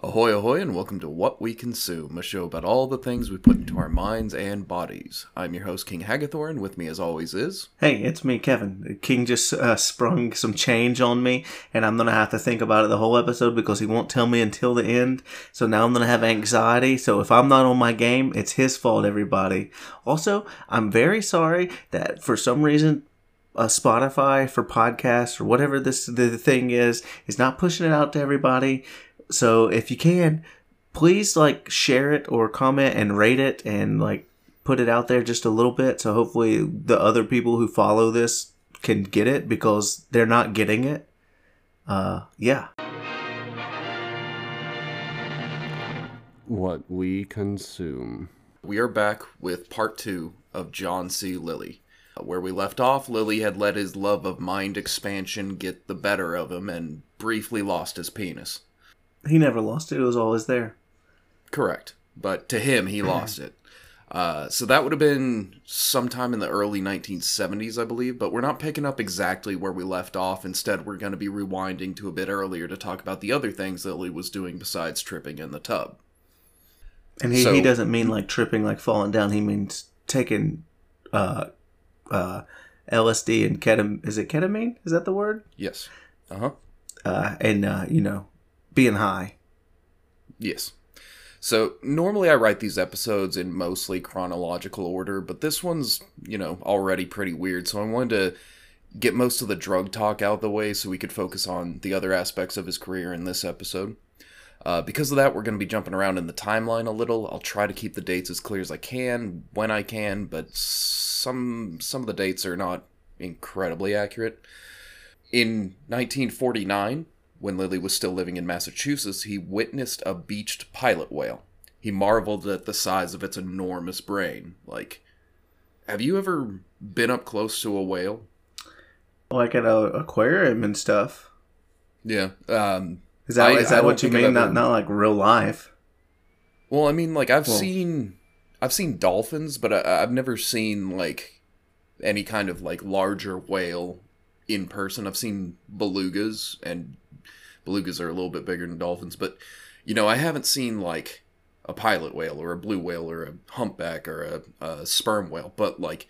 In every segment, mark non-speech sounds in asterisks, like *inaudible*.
Ahoy, ahoy, and welcome to What We Consume, a show about all the things we put into our minds and bodies. I'm your host, King Hagathor, and with me, as always, is. Hey, it's me, Kevin. King just uh, sprung some change on me, and I'm gonna have to think about it the whole episode because he won't tell me until the end. So now I'm gonna have anxiety. So if I'm not on my game, it's his fault, everybody. Also, I'm very sorry that for some reason uh, Spotify for podcasts or whatever this the thing is is not pushing it out to everybody. So if you can, please like share it or comment and rate it and like put it out there just a little bit. So hopefully the other people who follow this can get it because they're not getting it. Uh, yeah. What we consume. We are back with part two of John C. Lilly. Where we left off, Lilly had let his love of mind expansion get the better of him and briefly lost his penis. He never lost it. It was always there. Correct. But to him, he *clears throat* lost it. Uh, so that would have been sometime in the early 1970s, I believe, but we're not picking up exactly where we left off. Instead, we're going to be rewinding to a bit earlier to talk about the other things that Lilly was doing besides tripping in the tub. And he, So- he doesn't mean like tripping, like falling down. He means taking uh, uh, LSD and ketamine. Is it ketamine? Is that the word? Yes. Uh huh. Uh, and, uh, you know, being high. Yes. So normally I write these episodes in mostly chronological order, but this one's, you know, already pretty weird, so I wanted to get most of the drug talk out of the way so we could focus on the other aspects of his career in this episode. Uh, because of that, we're going to be jumping around in the timeline a little. I'll try to keep the dates as clear as I can when I can, but some some of the dates are not incredibly accurate. In 1949, when Lilly was still living in Massachusetts, he witnessed a beached pilot whale. He marveled at the size of its enormous brain. Like, have you ever been up close to a whale? Like at a aquarium and stuff. Yeah. Um, Is that, I- is that what you mean? Not not like real life. well, I mean, like I've Well- seen, I've seen dolphins, but I, I've never seen like any kind of like larger whale in person. I've seen belugas, and belugas are a little bit bigger than dolphins, but you know, I haven't seen like a pilot whale or a blue whale or a humpback or a, a sperm whale. But like,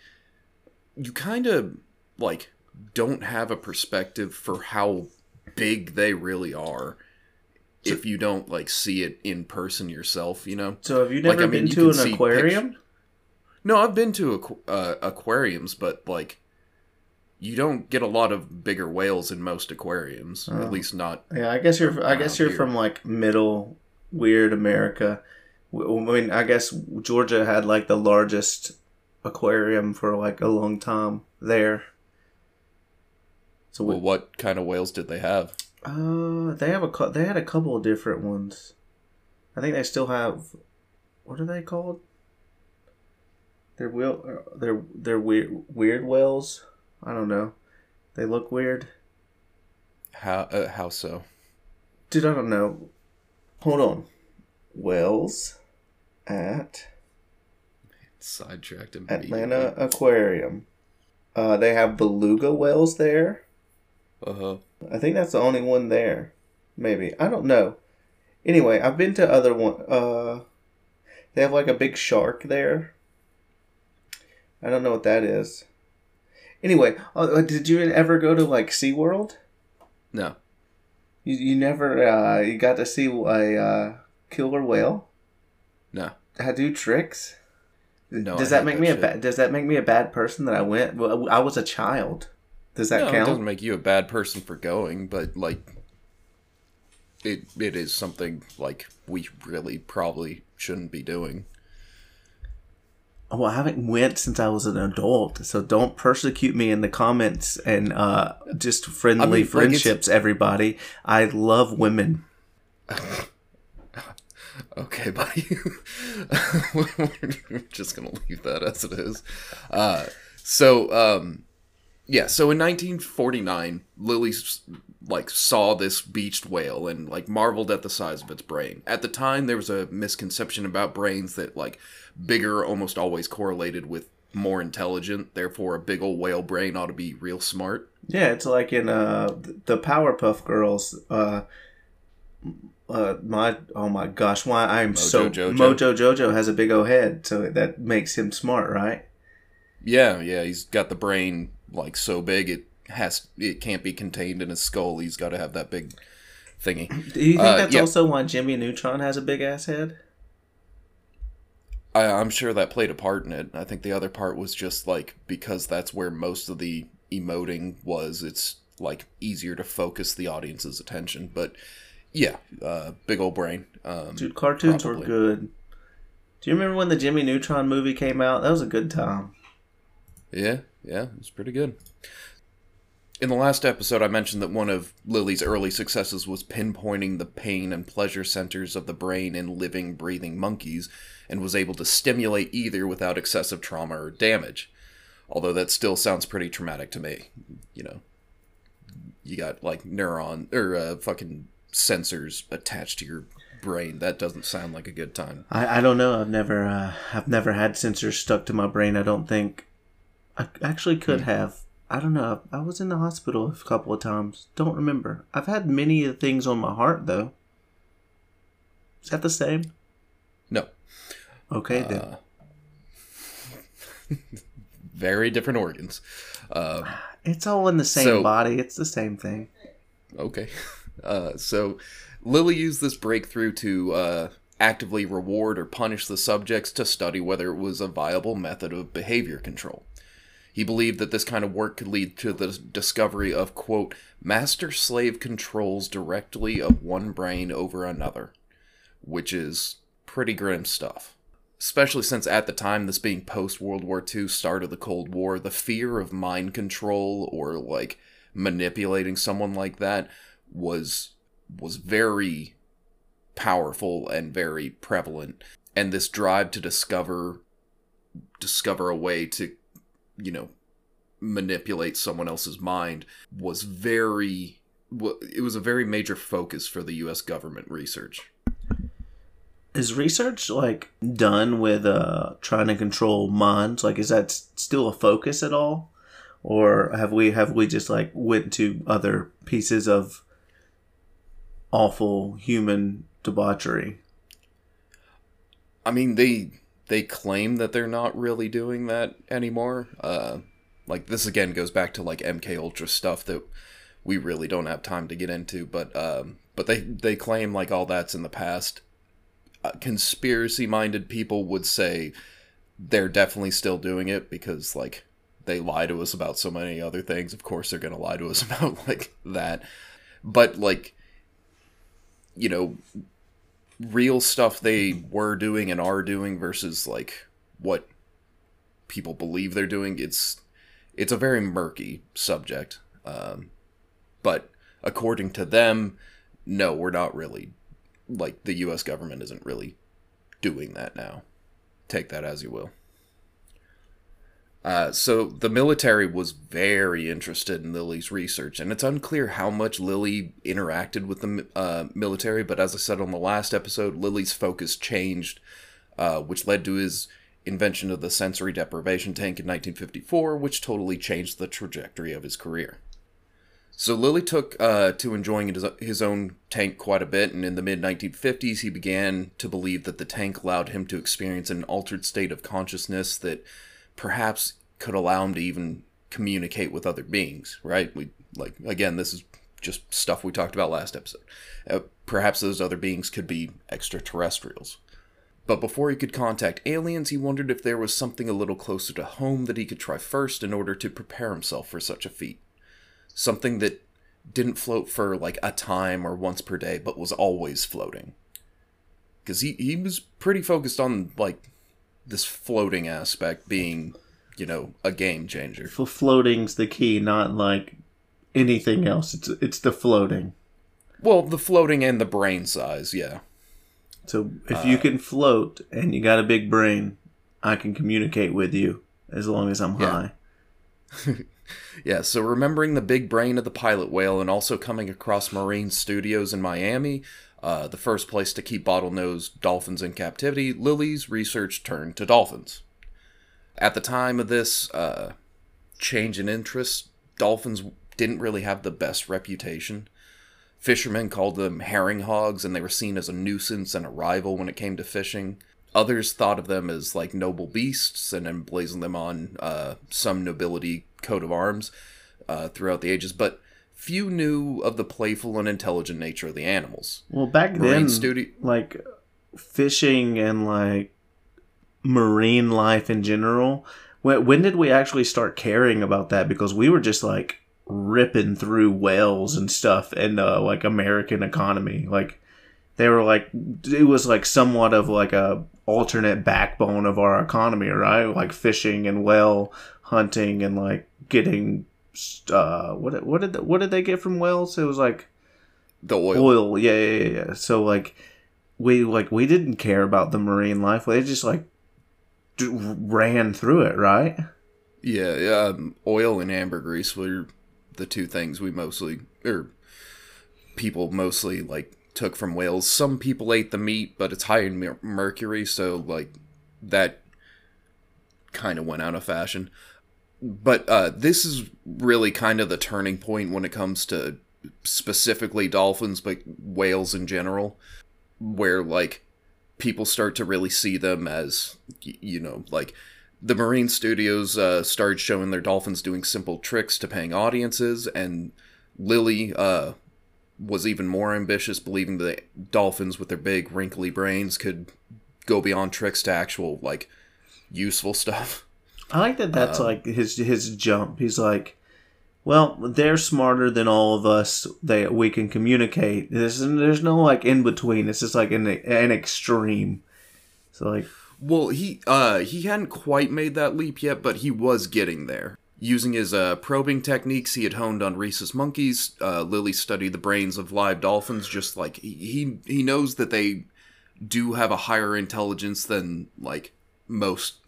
you kind of like don't have a perspective for how big they really are if you don't like see it in person yourself. You know. So have you Like, never I mean, been to an aquarium? No, I've been to aqu- uh, aquariums, but like, you don't get a lot of bigger whales in most aquariums. Oh. At least not. Yeah, I guess you're. I guess you're here. from like middle weird America. I mean, I guess Georgia had like the largest aquarium for like a long time there. So we, Well, what kind of whales did they have? uh, they have a they had a couple of different ones. I think they still have. What are they called? They're wheel. uh, They're they're weird weird whales. I don't know. They look weird. How? Uh, how so? Dude, I don't know. Hold on. Wells at Sidetracked immediately. Atlanta Aquarium. Uh, they have beluga whales there. Uh huh. I think that's the only one there. Maybe. I don't know. Anyway, I've been to other one. Uh, they have like a big shark there. I don't know what that is. Anyway, uh, did you ever go to like SeaWorld? No. You, you never uh, you got to see a uh, killer whale? No. I do tricks. No, Does I that make that me a shit. bad? Does that make me a bad person that I went? Well, I was a child. Does that no, it doesn't make you a bad person for going, but like, it it is something like we really probably shouldn't be doing. Well, I haven't went since I was an adult, so don't persecute me in the comments and uh, just friendly I mean, like, friendships. everybody, I love women. *laughs* Okay, *laughs* buddy. We're just gonna leave that as it is. Uh, so, um, yeah. So in 1949, Lilly like saw this beached whale and like marveled at the size of its brain. At the time, there was a misconception about brains that like bigger almost always correlated with more intelligent. Therefore, a big old whale brain ought to be real smart. Yeah, it's like in uh, the Powerpuff Girls. Uh, uh, my oh my gosh, why I am so Jojo. Mojo Jojo has a big old head, so that makes him smart, right? Yeah, yeah, he's got the brain like so big it has it can't be contained in his skull. He's got to have that big thingy. Do you think Uh, that's yeah. also why Jimmy Neutron has a big ass head? I, I'm sure that played a part in it. I think the other part was just like because that's where most of the emoting was. It's like easier to focus the audience's attention. But yeah, uh, big old brain. Um, Dude, cartoons were good. Do you remember when the Jimmy Neutron movie came out? That was a good time. Yeah, yeah, it was pretty good. In the last episode, I mentioned that one of Lilly's early successes was pinpointing the pain and pleasure centers of the brain in living, breathing monkeys, and was able to stimulate either without excessive trauma or damage. Although that still sounds pretty traumatic to me. You know, you got like neuron or uh, fucking sensors attached to your brain. That doesn't sound like a good time. I, I don't know. I've never uh, I've never had sensors stuck to my brain. I don't think. I actually could have. I don't know. I was in the hospital a couple of times. Don't remember. I've had many of the things on my heart though. Is that the same? No. Okay then. Uh, *laughs* very different organs. Uh, It's all in the same so- body. It's the same thing. okay. *laughs* Uh, so Lilly used this breakthrough to uh, actively reward or punish the subjects to study whether it was a viable method of behavior control. He believed that this kind of work could lead to the discovery of, quote, master slave controls directly of one brain over another, which is pretty grim stuff. Especially since at the time, this being post World War II, start of the Cold War, the fear of mind control or like manipulating someone like that was was very powerful and very prevalent and this drive to discover discover a way to you know manipulate someone else's mind was very it was a very major focus for the US government research Is research like done with uh trying to control minds? Like, is that still a focus at all, or have we have we just like went to other pieces of awful human debauchery? I mean, they they claim that they're not really doing that anymore. Uh, like this again goes back to like MK Ultra stuff that we really don't have time to get into. But um, but they they claim like all that's in the past. Uh, conspiracy minded people would say they're definitely still doing it because like they lie to us about so many other things. Of course, they're gonna lie to us *laughs* about like that. But like, you know, real stuff they were doing and are doing versus like what people believe they're doing it's it's a very murky subject um, but according to them no we're not really like the US government isn't really doing that now. Take that as you will uh, so the military was very interested in Lilly's research, and it's unclear how much Lilly interacted with the uh, military. But as I said on the last episode, Lilly's focus changed, uh, which led to his invention of the sensory deprivation tank in 1954, which totally changed the trajectory of his career. So Lilly took uh, to enjoying his, his own tank quite a bit, and in the mid 1950s, he began to believe that the tank allowed him to experience an altered state of consciousness that perhaps could allow him to even communicate with other beings. Right? We like again, this is just stuff we talked about last episode. Uh, perhaps those other beings could be extraterrestrials. But before he could contact aliens, he wondered if there was something a little closer to home that he could try first in order to prepare himself for such a feat something that didn't float for like a time or once per day, but was always floating. Because he, he was pretty focused on like this floating aspect being, you know, a game changer. For floating's the key, not like anything else. It's it's the floating. Well, the floating and the brain size, yeah. So if you uh, can float and you got a big brain, I can communicate with you as long as I'm Yeah. high. *laughs* Yeah, so remembering the big brain of the pilot whale and also coming across Marine Studios in Miami, uh, the first place to keep bottlenose dolphins in captivity, Lilly's research turned to dolphins. At the time of this uh, change in interest, dolphins didn't really have the best reputation. Fishermen called them herring hogs, and they were seen as a nuisance and a rival when it came to fishing. Others thought of them as like noble beasts and emblazoned them on uh, some nobility coat of arms uh, throughout the ages, but few knew of the playful and intelligent nature of the animals. Well, back Marine then, studi- like fishing and like marine life in general. When, when did we actually start caring about that? Because we were just like ripping through whales and stuff in uh, like American economy. Like they were like it was like somewhat of like a alternate backbone of our economy, right? Like fishing and whale hunting and like getting uh what what did what did they get from whales? It was like The oil. oil. Yeah, yeah, yeah, yeah. So like we like we didn't care about the marine life. They just like d- ran through it, right? Yeah, yeah, um, oil and ambergris were the two things we mostly, or people mostly like took from whales. Some people ate the meat, but it's high in mer- mercury, so like that kind of went out of fashion. But uh, this is really kind of the turning point when it comes to specifically dolphins, but whales in general, where like people start to really see them as you know like the marine studios uh, started showing their dolphins doing simple tricks to paying audiences and Lilly uh, was even more ambitious believing that dolphins with their big wrinkly brains could go beyond tricks to actual like useful *laughs* stuff I like that. That's like his his jump. He's like, well, they're smarter than all of us. They we can communicate. There's there's no like in between. It's just like an an extreme. So like Well, he uh he hadn't quite made that leap yet, but he was getting there. Using his uh, probing techniques he had honed on rhesus monkeys, uh, Lilly studied the brains of live dolphins. Just like he he knows that they do have a higher intelligence than like most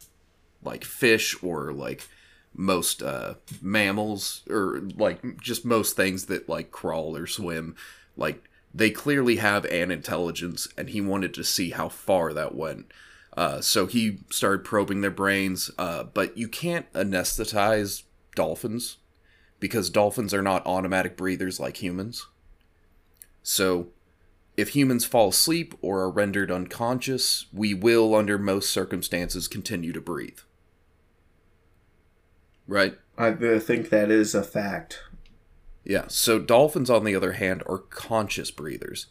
like fish or like most uh, mammals or like just most things that like crawl or swim. Like they clearly have an intelligence, and he wanted to see how far that went. Uh, so he started probing their brains, uh, but you can't anesthetize dolphins because dolphins are not automatic breathers like humans. So if humans fall asleep or are rendered unconscious, we will, under most circumstances, continue to breathe. Right? I think that is a fact. Yeah. So dolphins, on the other hand, are conscious breathers,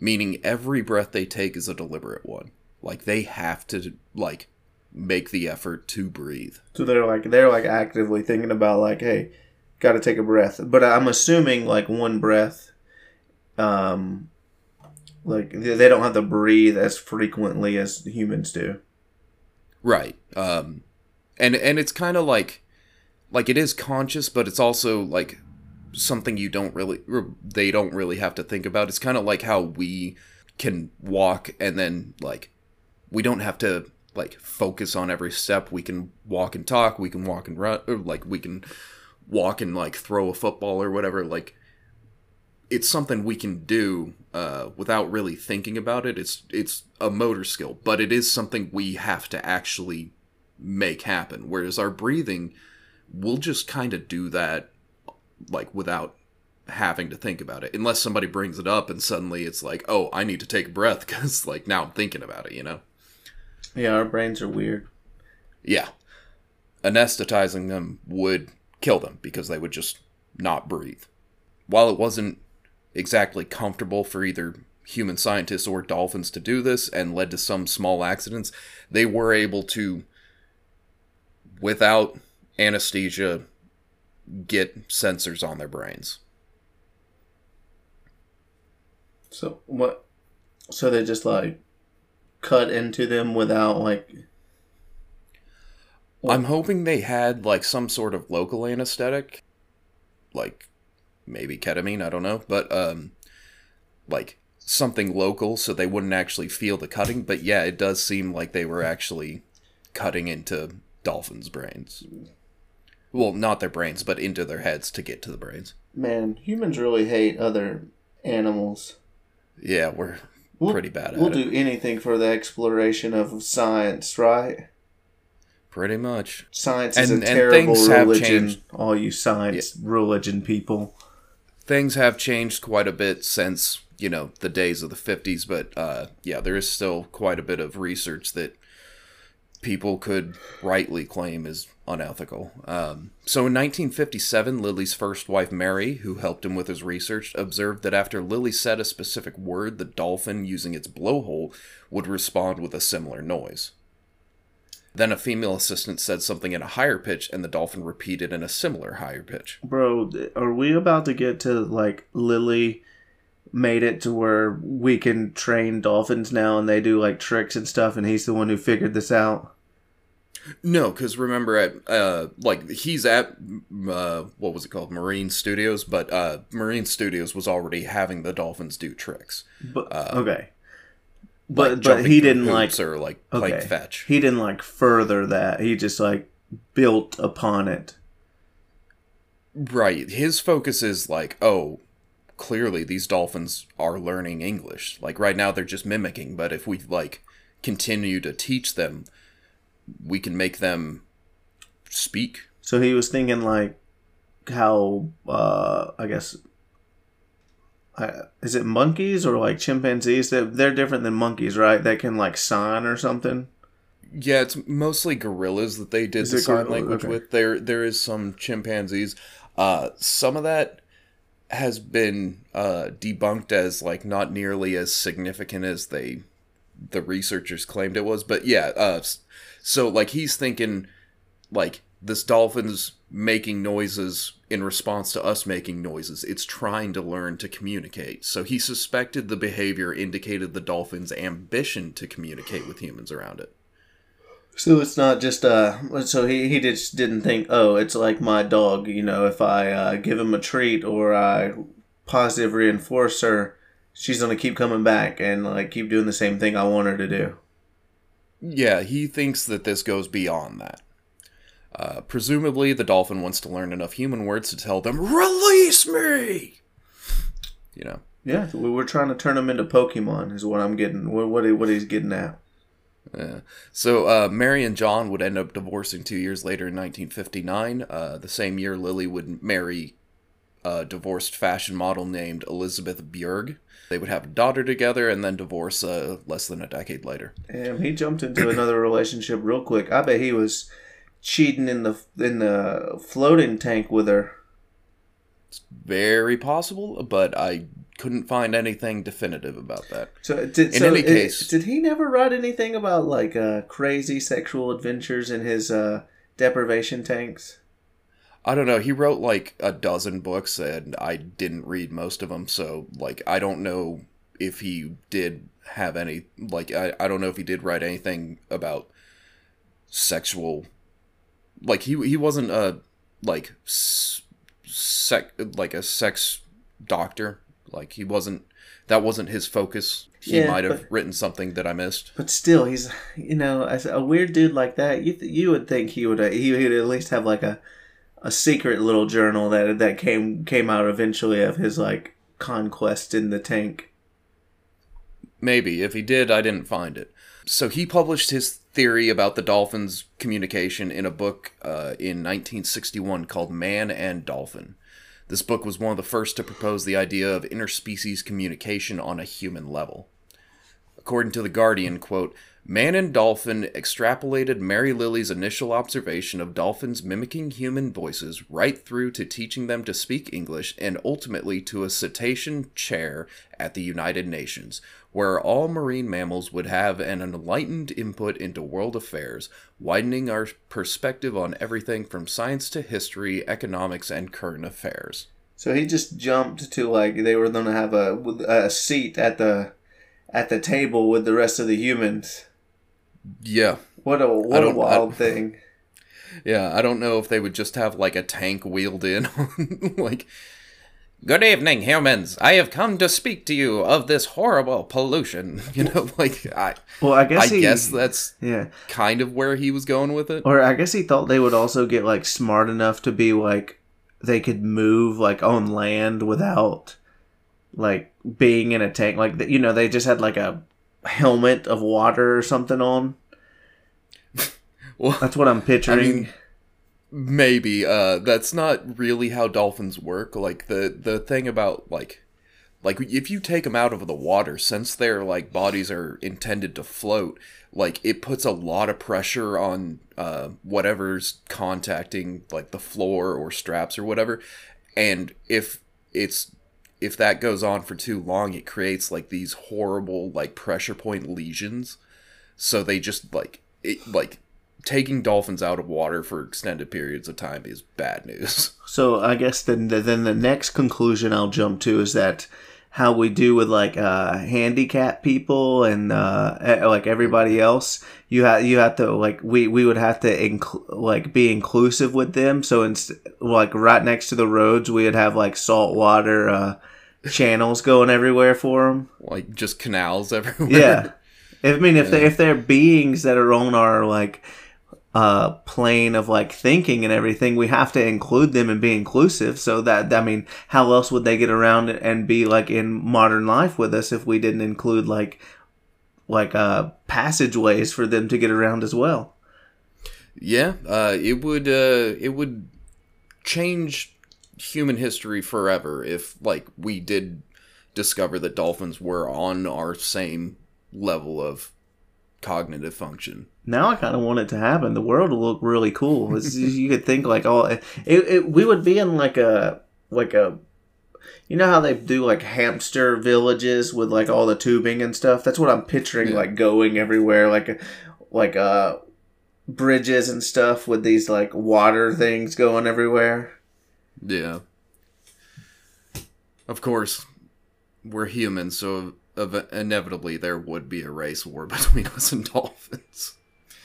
meaning every breath they take is a deliberate one. Like they have to like make the effort to breathe. So they're like they're like actively thinking about like, hey, got to take a breath. But I'm assuming like one breath, um, like they don't have to breathe as frequently as humans do. Right. Um and and it's kind of like like it is conscious but it's also like something you don't really they don't really have to think about. It's kind of like how we can walk and then like we don't have to like focus on every step. We can walk and talk, we can walk and run or like we can walk and like throw a football or whatever like it's something we can do uh, without really thinking about it. It's it's a motor skill, but it is something we have to actually make happen. Whereas our breathing, we'll just kind of do that like without having to think about it, unless somebody brings it up and suddenly it's like, oh, I need to take a breath *laughs* because like now I'm thinking about it. You know? Yeah, our brains are weird. Yeah. Anesthetizing them would kill them because they would just not breathe. While it wasn't exactly comfortable for either human scientists or dolphins to do this and led to some small accidents, they were able to, without anesthesia, get sensors on their brains. So what? So they just like cut into them without like. I'm hoping they had like some sort of local anesthetic, like maybe ketamine, I don't know, but um like something local so they wouldn't actually feel the cutting, but yeah, it does seem like they were actually cutting into dolphins' brains. Well, not their brains, but into their heads to get to the brains. Man, humans really hate other animals. Yeah, we're We'll, pretty bad at it. We'll it. do anything for the exploration of science, right? Pretty much. Science is And- a and terrible religion. changed. All you science religion people. things have changed quite a bit since you know the days of the 50s but uh, yeah there is still quite a bit of research that people could rightly claim is unethical. Um, so in 1957 Lilly's first wife mary who helped him with his research observed that after Lilly said a specific word the dolphin using its blowhole would respond with a similar noise. Then a female assistant said something in a higher pitch and the dolphin repeated in a similar higher pitch. Bro, are we about to get to like Lilly made it to where we can train dolphins now and they do like tricks and stuff and he's the one who figured this out? No, because remember, at uh, like he's at uh, what was it called, Marine Studios, but uh, Marine Studios was already having the dolphins do tricks, But okay. like But but he didn't like or like okay. fetch. He didn't like further that. He just like built upon it. Right, his focus is like, oh, clearly these dolphins are learning English. Like right now, they're just mimicking, but if we like continue to teach them, we can make them speak. So he was thinking like how uh I guess I, is it monkeys or like chimpanzees that they're different than monkeys, right? That can like sign or something. Yeah, it's mostly gorillas that they did Is the sign gorilla? language Okay. with. There, there is some chimpanzees. Uh, some of that has been uh, debunked as like not nearly as significant as they, the researchers claimed it was. But yeah, uh, so like he's thinking, like this dolphin's making noises in response to us making noises. It's trying to learn to communicate. So he suspected the behavior indicated the dolphin's ambition to communicate with humans around it. So it's not just uh. So he he just didn't think, oh, it's like my dog. You know, if I uh, give him a treat or I positive reinforce her, she's gonna keep coming back and like keep doing the same thing I want her to do. Yeah, he thinks that this goes beyond that. Uh, presumably, the dolphin wants to learn enough human words to tell them, Release me! You know. Yeah, we are trying to turn him into Pokemon. Is what I'm getting. What what, what he's getting at. Yeah. So, uh, Mary and John would end up divorcing two years later in 1959. Uh, the same year, Lilly would marry a divorced fashion model named Elizabeth Bjerg. They would have a daughter together and then divorce uh, less than a decade later. Damn, he jumped into another relationship real quick. I bet he was cheating in the in the floating tank with her. It's very possible, but I couldn't find anything definitive about that. So did In so any i- case- did he never write anything about like uh, crazy sexual adventures in his uh, deprivation tanks? I don't know. He wrote like a dozen books, and I didn't read most of them. So, like, I don't know if he did have any. Like, I, I don't know if he did write anything about sexual. Like, he he wasn't a like sec like a sex doctor. Like, he wasn't. That wasn't his focus. He Yeah, might have but- written something that I missed. But still, he's you know as a weird dude like that. You th- you would think he would uh, he would at least have like a a secret little journal that that came came out eventually of his like conquest in the tank. Maybe. If he did, I didn't find it. So he published his theory about the dolphins' communication in a book uh, in 1961 called Man and Dolphin. This book was one of the first to propose the idea of interspecies communication on a human level. According to The Guardian, quote, Man and Dolphin extrapolated Mary Lilly's initial observation of dolphins mimicking human voices right through to teaching them to speak English and ultimately to a cetacean chair at the United Nations, where all marine mammals would have an enlightened input into world affairs, widening our perspective on everything from science to history, economics, and current affairs. So he just jumped to like they were going to have a a seat at the at the table with the rest of the humans. Yeah. What a what a wild thing. *laughs* Yeah, I don't know if they would just have like a tank wheeled in, *laughs* like, Good evening, humans. I have come to speak to you of this horrible pollution. *laughs* You know, like I, Well, I guess I he, guess that's yeah. kind of where he was going with it. Or I guess he thought they would also get like smart enough to be like they could move like on land without like being in a tank. Like you know, they just had like a helmet of water or something on. *laughs* Well, That's what I'm picturing. I mean, maybe uh that's not really how dolphins work. Like the the thing about like like if you take them out of the water since their like bodies are intended to float like it puts a lot of pressure on uh whatever's contacting like the floor or straps or whatever. And if it's if that goes on for too long it creates like these horrible like pressure point lesions. So they just like it like taking dolphins out of water for extended periods of time is bad news *laughs* So I guess then the, then the next conclusion I'll jump to is that how we do with like uh, handicap people and uh, like everybody else, you have you have to like we we would have to incl- like be inclusive with them. So it's like right next to the roads, we would have like saltwater uh, channels going everywhere for them. like just canals *laughs* everywhere Yeah, I mean if they if they're beings that are on our like uh plane of like thinking and everything we have to include them and be inclusive so that i mean how else would they get around and be like in modern life with us if we didn't include like like uh passageways for them to get around as well Yeah, uh, it would uh, it would change human history forever if like we did discover that dolphins were on our same level of cognitive function. Now i kind of want it to happen the world will look really cool *laughs* you could think like oh it, it we would be in like a like a you know how they do like hamster villages with like all the tubing and stuff that's what i'm picturing Yeah. like going everywhere like like uh bridges and stuff with these like water things going everywhere Yeah. Of course, we're humans, so ev- inevitably there would be a race war *laughs* between us and dolphins.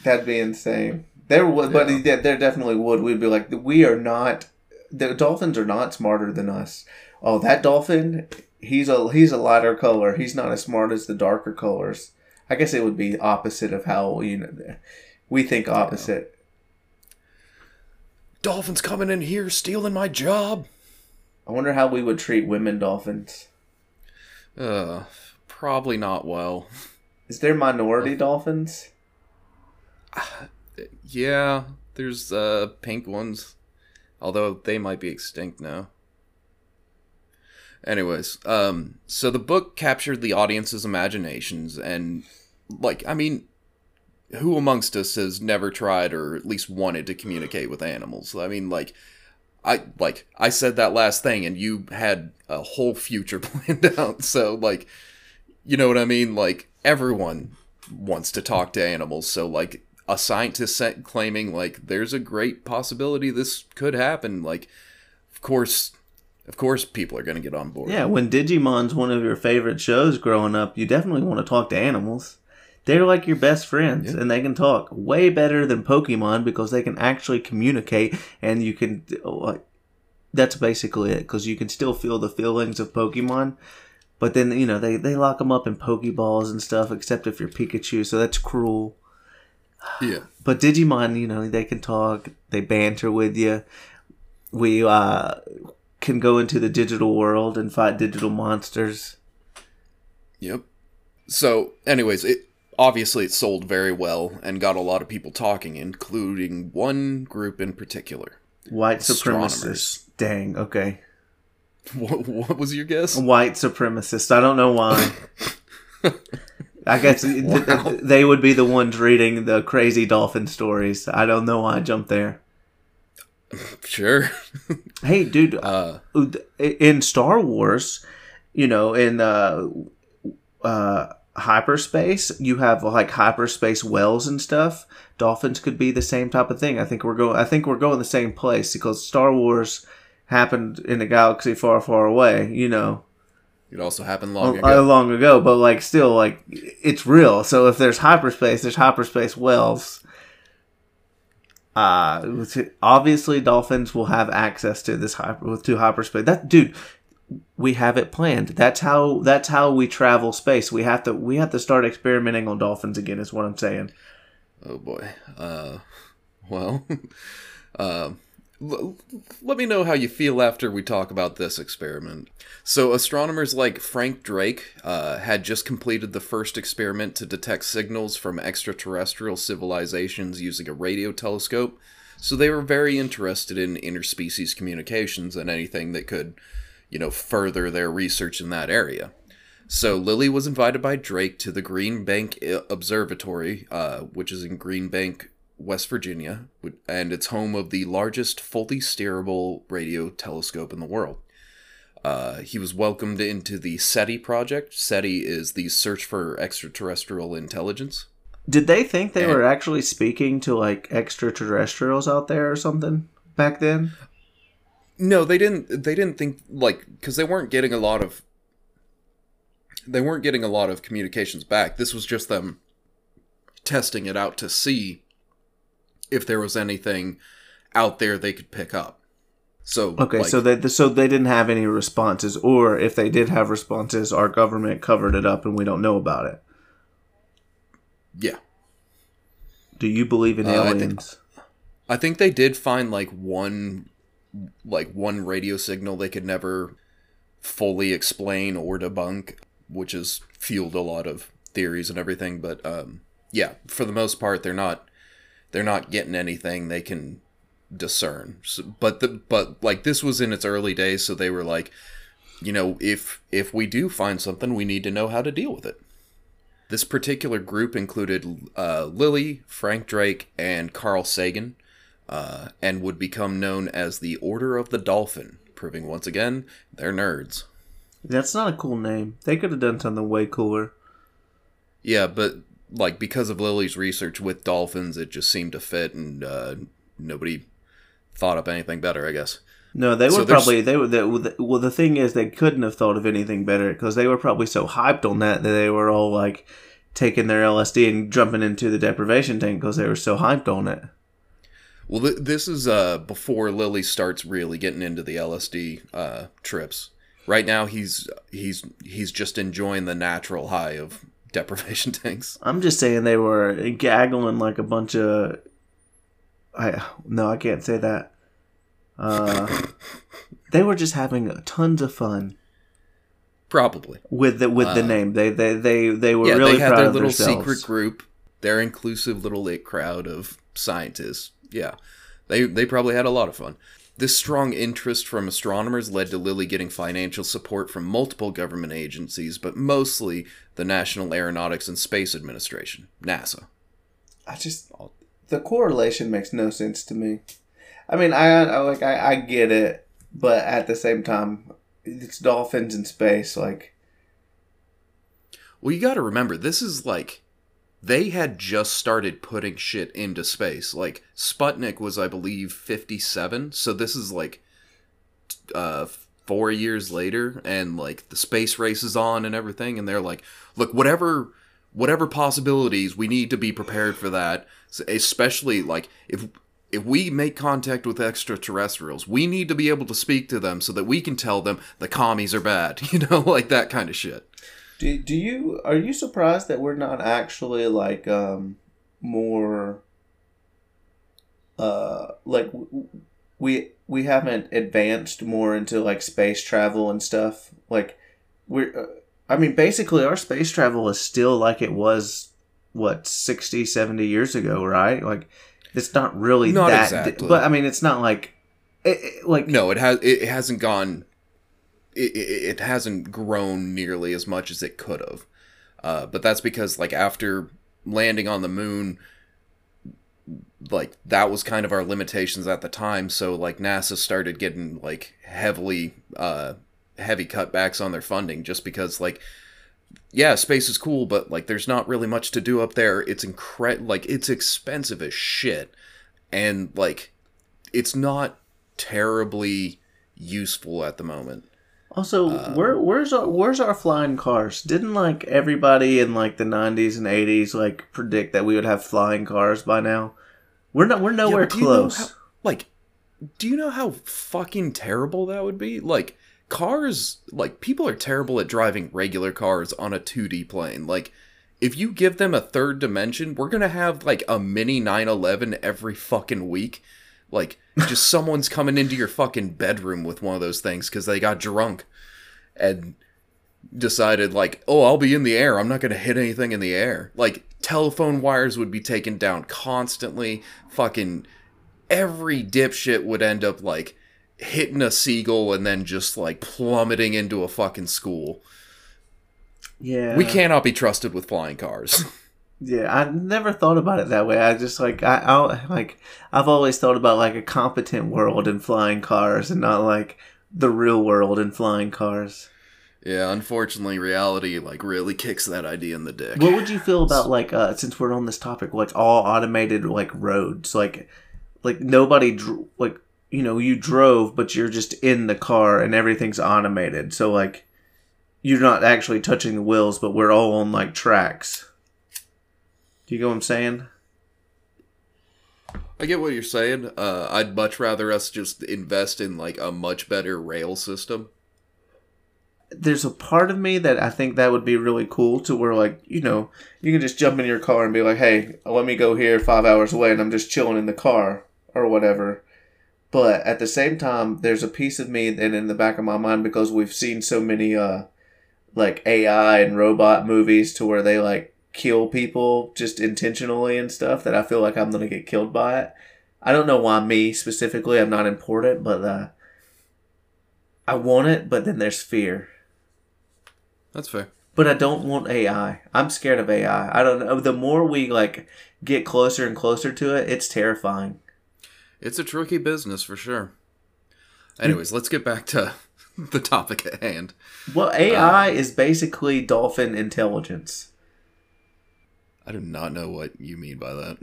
That'd be insane. There would but Yeah. yeah, there definitely would. We'd be like we are not the dolphins are not smarter than us. Oh that dolphin he's a he's a lighter color. He's not as smart as the darker colors. I guess it would be opposite of how you know we think opposite. Dolphins coming in here stealing my job. i wonder how we would treat women dolphins. Uh, probably not well. is there minority dolphins *sighs* Yeah, there's uh pink ones, although they might be extinct now. Anyways, um, so the book captured the audience's imaginations, and like, I mean, who amongst us has never tried or at least wanted to communicate with animals? I mean, like, I like I said that last thing, and you had a whole future *laughs* planned out. So, like, you know what I mean? Like, everyone wants to talk to animals. So, like, a scientist claiming like there's a great possibility this could happen. Like, of course, of course, people are gonna get on board. yeah when digimon's one of your favorite shows growing up you definitely want to talk to animals they're like your best friends Yeah. and they can talk way better than pokemon because they can actually communicate and you can like that's basically it because you can still feel the feelings of pokemon but then you know they, they lock them up in pokeballs and stuff except if you're pikachu so that's cruel yeah. but digimon you know they can talk they banter with you we uh can go into the digital world and fight digital monsters Yep. So, anyways, it obviously it sold very well and got a lot of people talking, including one group in particular. white supremacists dang okay *laughs* What, what was your guess? white supremacists i don't know why *laughs* I guess *laughs* th- th- Wow. they would be the ones reading the crazy dolphin stories. I don't know why I jumped there. Sure. *laughs* Hey, dude, Uh, in Star Wars, you know, in uh, uh, hyperspace, you have like hyperspace wells and stuff. Dolphins could be the same type of thing. I think we're going. I think we're going the same place because Star Wars happened in a galaxy far, far away. You know, it also happened long uh, ago. long ago. But like, still, like, it's real. So if there's hyperspace, there's hyperspace wells. Uh, obviously, dolphins will have access to this hyper to hyperspace. That dude, we have it planned. That's how that's how we travel space. We have to we have to start experimenting on dolphins again. Is what I'm saying. Oh boy. Uh, well, uh, *laughs* l- let me know how you feel after we talk about this experiment. So, astronomers like Frank Drake uh, had just completed the first experiment to detect signals from extraterrestrial civilizations using a radio telescope. So they were very interested in interspecies communications and anything that could, you know, further their research in that area. So Lilly was invited by Drake to the Green Bank Observatory, uh, which is in Green Bank, West Virginia, and it's home of the largest fully steerable radio telescope in the world. Uh, he was welcomed into the SETI project. SETI is the Search for Extraterrestrial Intelligence. Did they think they And- were actually speaking to like extraterrestrials out there or something back then? No, they didn't. They didn't think like because they weren't getting a lot of. They weren't getting a lot of communications back. This was just them testing it out to see if there was anything out there they could pick up. So Okay, like, so they so they didn't have any responses, or if they did have responses, our government covered it up and we don't know about it. yeah, Do you believe in Uh, I think- aliens? I think they did find like one, like one radio signal they could never fully explain or debunk, which has fueled a lot of theories and everything. But um, yeah, for the most part, they're not they're not getting anything they can discern. So, but the but like this was in its early days, so they were like, you know, if if we do find something, we need to know how to deal with it. This particular group included uh, Lilly, Frank Drake, and Carl Sagan, uh, and would become known as the Order of the Dolphin, proving once again they're nerds. That's not a cool name. They could have done something way cooler. Yeah, but like because of Lilly's research with dolphins, it just seemed to fit, and uh, nobody thought up anything better. I guess. No, they So were probably they were. The, well, the thing is, they couldn't have thought of anything better because they were probably so hyped on that that they were all like taking their LSD and jumping into the deprivation tank because they were so hyped on it. Well, th- this is uh, before Lilly starts really getting into the LSD uh, trips. Right now, he's he's he's just enjoying the natural high of deprivation *laughs* tanks. I'm just saying they were gaggling like a bunch of. I no, I can't say that. Uh, *laughs* they were just having tons of fun Probably. with the with the name. They they they they were Uh, yeah, really they had proud their of little themselves. secret group, their inclusive little it crowd of scientists. Yeah, they they probably had a lot of fun. This strong interest from astronomers led to Lilly getting financial support from multiple government agencies, but mostly the National Aeronautics and Space Administration, NASA. I just the correlation makes no sense to me. I mean, I, I like I, I get it, but at the same time, it's dolphins in space. Like, Well, you got to remember, this is like they had just started putting shit into space. Like Sputnik was, I believe, fifty-seven. So this is like uh, four years later, and like the space race is on and everything. And they're like, look, whatever, whatever possibilities, we need to be prepared for that. Especially like if if we make contact with extraterrestrials, we need to be able to speak to them so that we can tell them the commies are bad. *laughs* You know, like that kind of shit. Do do you are you surprised that we're not actually like um more uh like we we haven't advanced more into like space travel and stuff like we're uh, i mean basically our space travel is still like it was what 60 70 years ago right like it's not really Not that exactly. but i mean it's not like it, it- like No, it has. It hasn't gone. It, it, hasn't grown nearly as much as it could have. Uh, but that's because, like, after landing on the moon, like that was kind of our limitations at the time. So, like, NASA started getting like heavily, uh, heavy cutbacks on their funding just because, like, yeah, space is cool, but like, there's not really much to do up there. It's incre like it's expensive as shit, and like, it's not terribly useful at the moment. Also, where um, where's our where's our flying cars? Didn't like everybody in like the nineties and eighties like predict that we would have flying cars by now? We're not. We're nowhere but do you know close. how- like, do you know how fucking terrible that would be? Like, cars, like, people are terrible at driving regular cars on a 2D plane. Like, if you give them a third dimension, we're gonna have, like, a mini 911 every fucking week. Like, just someone's coming into your fucking bedroom with one of those things because they got drunk and decided, like, oh, I'll be in the air. I'm not gonna hit anything in the air. Like, telephone wires would be taken down constantly. Fucking every dipshit would end up like hitting a seagull and then just like plummeting into a fucking school. Yeah. We cannot be trusted with flying cars. *laughs* Yeah, I never thought about it that way. I just like I, I like I've always thought about like a competent world in flying cars and not like the real world in flying cars. yeah, unfortunately, reality like really kicks that idea in the dick. What would you feel about like uh since we're on this topic like all automated like roads like like nobody dr- like you know you drove but you're just in the car and everything's automated so like you're not actually touching the wheels but we're all on like tracks. Do you get what I'm saying? I get what you're saying. Uh, I'd much rather us just invest in like a much better rail system. there's a part of me that I think that would be really cool to where like you know you can just jump in your car and be like hey let me go here five hours away and I'm just chilling in the car or whatever but at the same time there's a piece of me and in the back of my mind because we've seen so many uh like AI and robot movies to where they like kill people just intentionally and stuff that I feel like I'm gonna get killed by it I don't know why me specifically I'm not important but uh I want it but then there's fear That's fair. but I don't want AI. I'm scared of AI. I don't know. The more we like get closer and closer to it, it's terrifying. It's a tricky business for sure. Anyways, let's get back to *laughs* the topic at hand. Well, AI is basically dolphin intelligence. I do not know what you mean by that.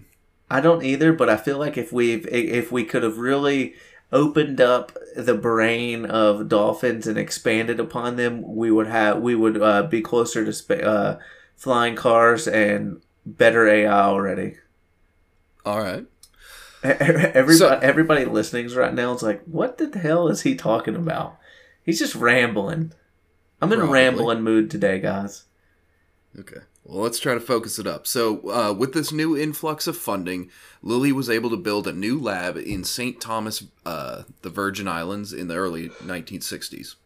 I don't either, but I feel like if we if we could have really opened up the brain of dolphins and expanded upon them, we would have we would uh, be closer to spa- uh, flying cars and better AI already. All right. Everybody, So- everybody listening right now is like, "What the hell is he talking about?" He's just rambling. I'm in a rambling mood today, guys. Okay. Well, let's try to focus it up. So, uh, with this new influx of funding, Lilly was able to build a new lab in St. Thomas, uh, the Virgin Islands, in the early 1960s.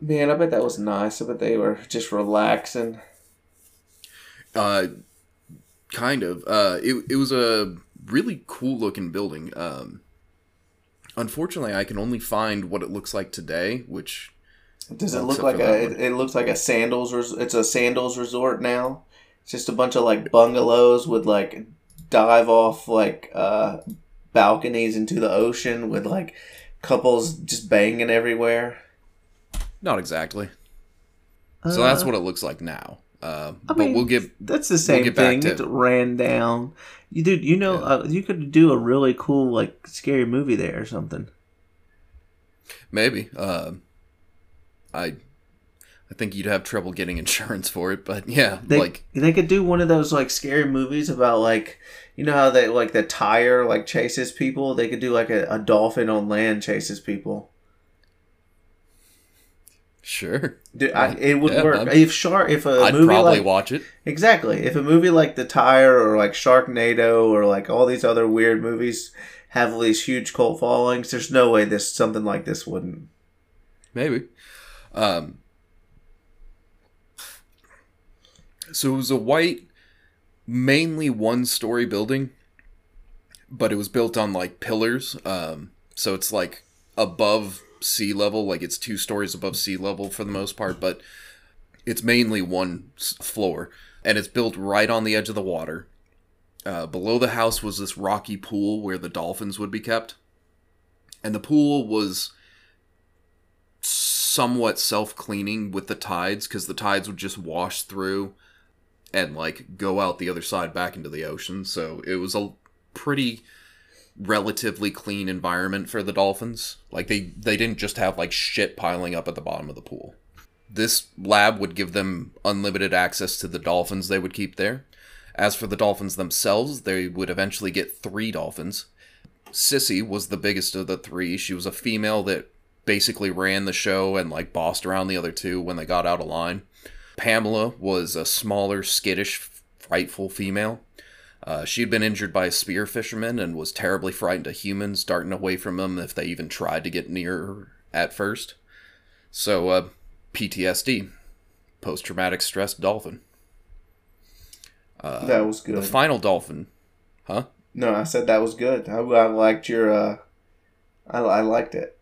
Man, I bet that was nice. I bet they were just relaxing. Uh, kind of. Uh, it, it was a really cool looking building. Um, unfortunately, I can only find what it looks like today, which Does it Well, look like a? It, it looks like a sandals. Res- it's a sandals resort now. It's just a bunch of like bungalows with like dive off like uh, balconies into the ocean with like couples just banging everywhere. not exactly. So that's Uh, what it looks like now. Uh, I but mean, we'll get That's the same back thing. to- It's ran down. You dude, you know, Yeah. uh, you could do a really cool like scary movie there or something. maybe. Uh, I I think you'd have trouble getting *laughs* insurance for it, but yeah, They like they could do one of those like scary movies about like you know how they like the tire like chases people. They could do like a, a dolphin on land chases people. sure. Dude, I, uh, it would Yeah, work I'm- if shark if a I'd movie probably like watch it. exactly if a movie like the tire or like Sharknado or like all these other weird movies have these huge cult followings. There's no way this something like this wouldn't. Maybe. Um, so it was a white, mainly one story building, but it was built on like pillars. Um, so it's like above sea level, like it's two stories above sea level for the most part, but it's mainly one floor. And it's built right on the edge of the water. Uh, below the house was this rocky pool where the dolphins would be kept. And the pool was somewhat self-cleaning with the tides because the tides would just wash through and like go out the other side back into the ocean. So it was a pretty relatively clean environment for the dolphins. Like they they didn't just have like shit piling up at the bottom of the pool. This lab would give them unlimited access to the dolphins they would keep there. As for the dolphins themselves they would eventually get three dolphins. Sissy was the biggest of the three. She was a female that basically ran the show and like bossed around the other two when they got out of line. Pamela was a smaller, skittish, frightful female. Uh, she'd been injured by a spear fisherman and was terribly frightened of humans, darting away from them if they even tried to get near her at first. So, uh, PTSD, post traumatic stress dolphin. that was good. The final dolphin, huh? No, I said that was good. I, I liked your. Uh, I, I liked it.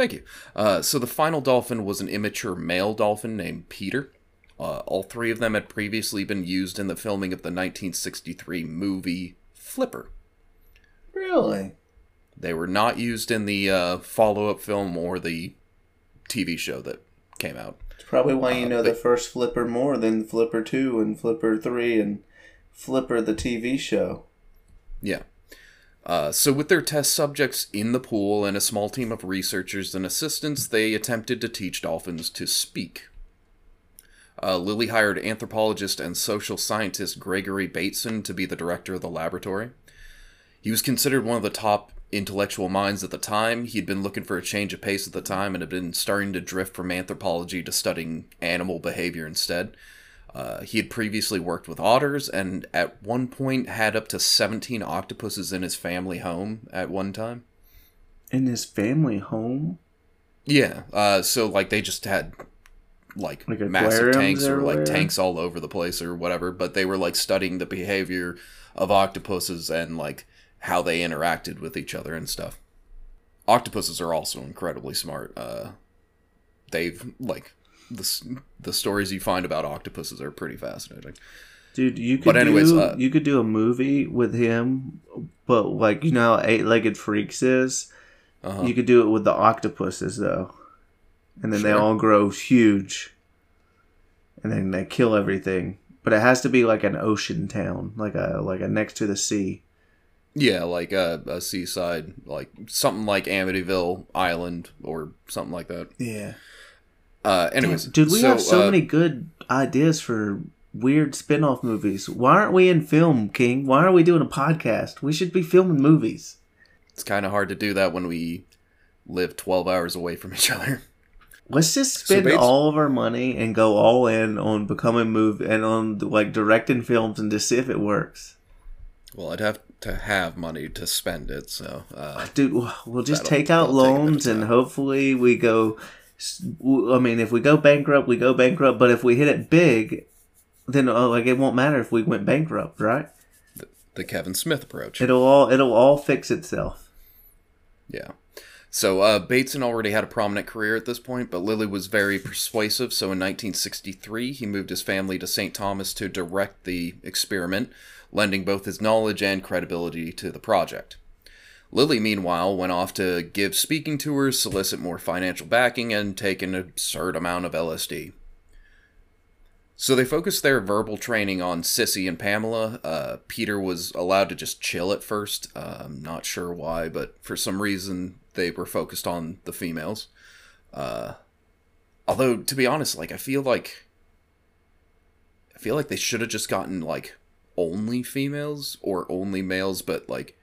Thank you. Uh, so the final dolphin was an immature male dolphin named Peter. Uh, all three of them had previously been used in the filming of the 1963 movie Flipper. Really? They were not used in the uh, follow-up film or the TV show that came out. It's probably why you Uh, know the first Flipper more than Flipper 2 and Flipper 3 and Flipper the TV show. Yeah. Uh, so, with their test subjects in the pool and a small team of researchers and assistants, they attempted to teach dolphins to speak. Uh, Lilly hired anthropologist and social scientist Gregory Bateson to be the director of the laboratory. He was considered one of the top intellectual minds at the time. He'd been looking for a change of pace at the time and had been starting to drift from anthropology to studying animal behavior instead. Uh, he had previously worked with otters and at one point had up to 17 octopuses in his family home at one time. In his family home? Yeah, uh, so like they just had like, Like massive tanks or like tanks all over the place or whatever, but they were like studying the behavior of octopuses and like how they interacted with each other and stuff. Octopuses are also incredibly smart. Uh, they've like the the stories you find about octopuses are pretty fascinating. Dude, you could But anyways, do uh, you could do a movie with him, but like you know how Eight Legged Freaks is. Uh-huh. You could do it with the octopuses though, and then they all grow huge, and then they kill everything. But it has to be like an ocean town, like a like a next to the sea. Yeah, like a, a seaside, like something like Amityville Island or something like that. Yeah. Uh, anyways, Dude, we have so uh, many good ideas for weird spin-off movies. Why aren't we in film, King? Why are we doing a podcast? We should be filming movies. It's kind of hard to do that when we live twelve hours away from each other. Let's just spend Bates- all of our money and go all in on becoming movie and on like directing films and just see if it works. Well, I'd have to have money to spend it, so uh, Dude, we'll just take out that'll take a bit of loans and hopefully we go. I mean, if we go bankrupt, we go bankrupt. But if we hit it big, then uh, like it won't matter if we went bankrupt, right? the Kevin Smith approach. It'll all it'll all fix itself. Yeah. So uh, Bateson already had a prominent career at this point, but Lilly was very persuasive. So in 1963, he moved his family to St. Thomas to direct the experiment, lending both his knowledge and credibility to the project. Lilly, meanwhile, went off to give speaking tours, solicit more financial backing, and take an absurd amount of LSD. So they focused their verbal training on Sissy and Pamela. Uh, Peter was allowed to just chill at first. Uh, I'm not sure why, but for some reason they were focused on the females. Uh, although to be honest, like I feel like I feel like they should have just gotten like only females or only males, but like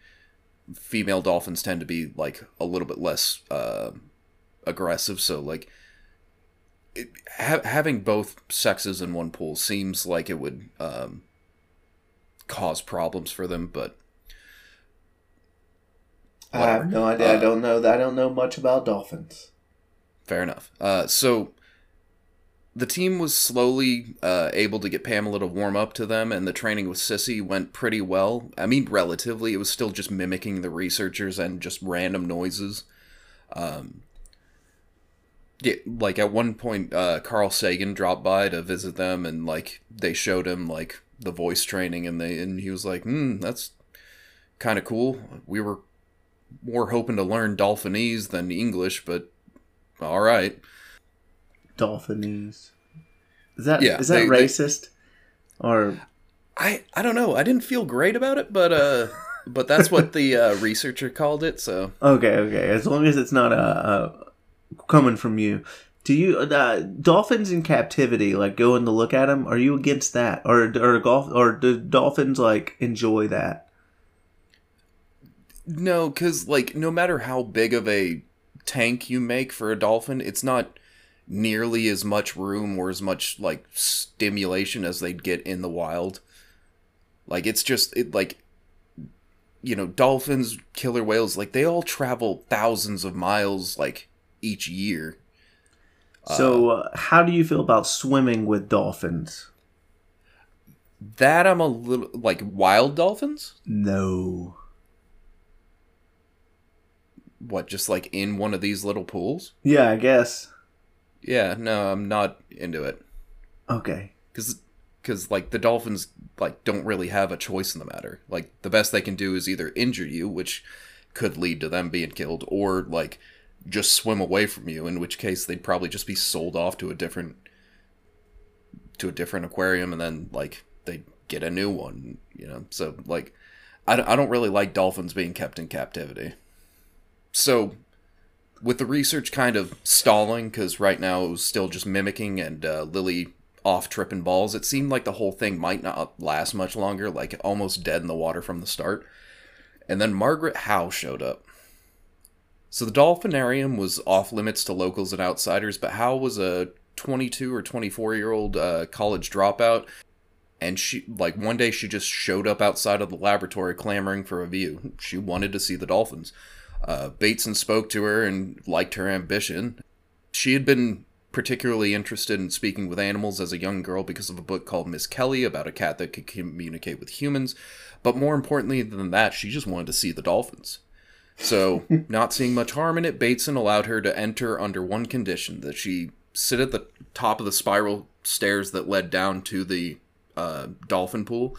female dolphins tend to be like a little bit less uh, aggressive. So like it, ha- having both sexes in one pool seems like it would um, cause problems for them, but I have no idea. I Uh, don't know. I don't know much about dolphins. fair enough. Uh, so the team was slowly uh, able to get Pamela to warm up to them, and the training with Sissy went pretty well. I mean, relatively, it was still just mimicking the researchers and just random noises. Um, yeah, like at one point, uh, Carl Sagan dropped by to visit them, and like they showed him like the voice training, and they and he was like, "Hmm, that's kind of cool." We were more hoping to learn Dolphinese than English, but all right. Dolphinese. Is that Yeah, is that they- they- racist? Or I I don't know. I didn't feel great about it, but uh, *laughs* but that's what the uh, researcher called it. So okay, okay. As long as it's not uh, uh coming from you. Do you uh, dolphins in captivity like going to look at them? Are you against that, or or golf or do dolphins like enjoy that? no, because like no matter how big of a tank you make for a dolphin, it's not nearly as much room or as much like stimulation as they'd get in the wild. Like it's just it like you know dolphins, killer whales, like they all travel thousands of miles like each year. So, uh, how do you feel about swimming with dolphins? That I'm a little like wild dolphins. No. What, just like in one of these little pools? Yeah, I guess. Yeah, no, I'm not into it. Okay. because because like the dolphins like don't really have a choice in the matter like the best they can do is either injure you which could lead to them being killed or like just swim away from you in which case they'd probably just be sold off to a different to a different aquarium and then like they get a new one you know so like I don't, I don't really like dolphins being kept in captivity so with the research kind of stalling because right now it was still just mimicking and uh, lilly off tripping balls it seemed like the whole thing might not last much longer like almost dead in the water from the start. And then margaret howe showed up. So the dolphinarium was off limits to locals and outsiders but howe was a 22 or 24 year old uh, college dropout and she like one day she just showed up outside of the laboratory clamoring for a view. She wanted to see the dolphins uh, Bateson spoke to her and liked her ambition. She had been particularly interested in speaking with animals as a young girl because of a book called Miss Kelly about a cat that could communicate with humans. But more importantly than that, she just wanted to see the dolphins. So, *laughs* not seeing much harm in it, Bateson allowed her to enter under one condition that she sit at the top of the spiral stairs that led down to the uh, dolphin pool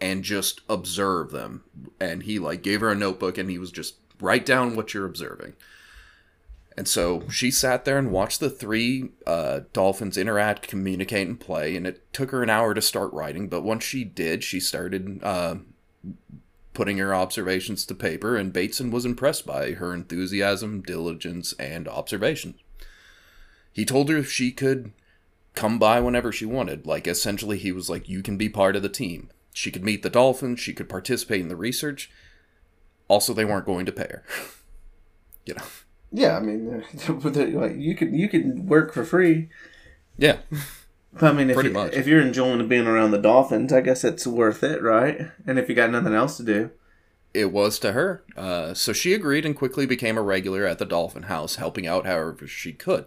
and just observe them. And he like gave her a notebook and he was just write down what you're observing. And so she sat there and watched the three uh, dolphins interact, communicate, and play. And it took her an hour to start writing, but once she did, she started uh, putting her observations to paper. And Bateson was impressed by her enthusiasm, diligence, and observations. He told her if she could come by whenever she wanted. Like, essentially, he was like, You can be part of the team. She could meet the dolphins, she could participate in the research, also, they weren't going to pay her. *laughs* you know. Yeah, I mean, *laughs* like you could you could work for free. Yeah. I mean, if you, much. if you're enjoying being around the dolphins, I guess it's worth it, right? And if you got nothing else to do, It was to her. Uh, so she agreed and quickly became a regular at the Dolphin House, helping out however she could.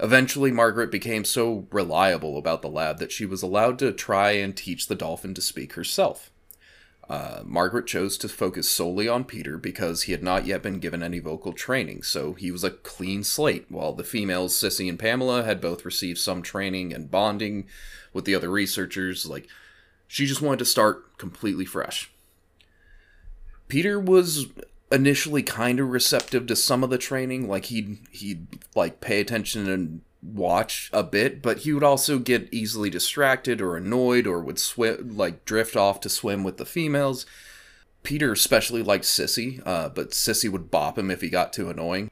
Eventually, Margaret became so reliable about the lab that she was allowed to try and teach the dolphin to speak herself. Uh, Margaret chose to focus solely on Peter because he had not yet been given any vocal training, so he was a clean slate, while the females, Sissy and Pamela, had both received some training and bonding with the other researchers. Like, she just wanted to start completely fresh. Peter was initially kind of receptive to some of the training, like he'd he'd like pay attention and watch a bit, but he would also get easily distracted or annoyed or would swim like drift off to swim with the females. Peter especially liked Sissy, uh, but Sissy would bop him if he got too annoying.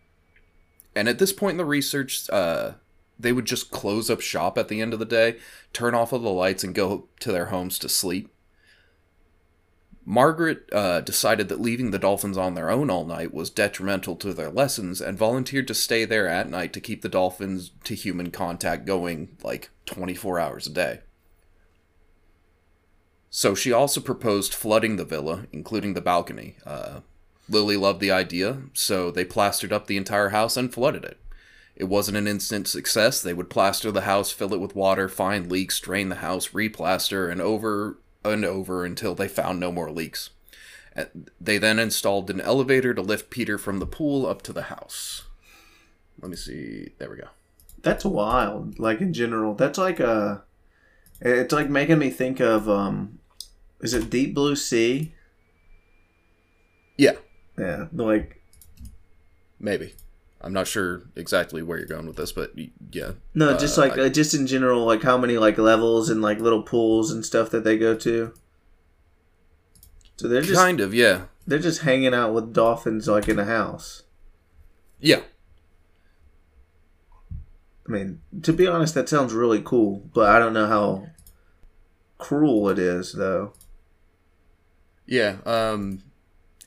And at this point in the research, uh, they would just close up shop at the end of the day, turn off all the lights, and go to their homes to sleep. Margaret uh, decided that leaving the dolphins on their own all night was detrimental to their lessons and volunteered to stay there at night to keep the dolphins to human contact going like 24 hours a day. So she also proposed flooding the villa, including the balcony. Uh, Lilly loved the idea, so they plastered up the entire house and flooded it. It wasn't an instant success. They would plaster the house, fill it with water, find leaks, drain the house, replaster, and over and over until they found no more leaks. They then installed an elevator to lift Peter from the pool up to the house. Let me see. There we go. that's wild. Like in general, that's like a. It's like making me think of um, is it Deep Blue Sea? Yeah, Yeah, like maybe. I'm not sure exactly where you're going with this, but yeah. no, just Uh, like I- uh, just in general, like how many like levels and like little pools and stuff that they go to. So they're just kind of, yeah. they're just hanging out with dolphins like in a house. Yeah. I mean, to be honest, that sounds really cool, but I don't know how cruel it is, though. Yeah, um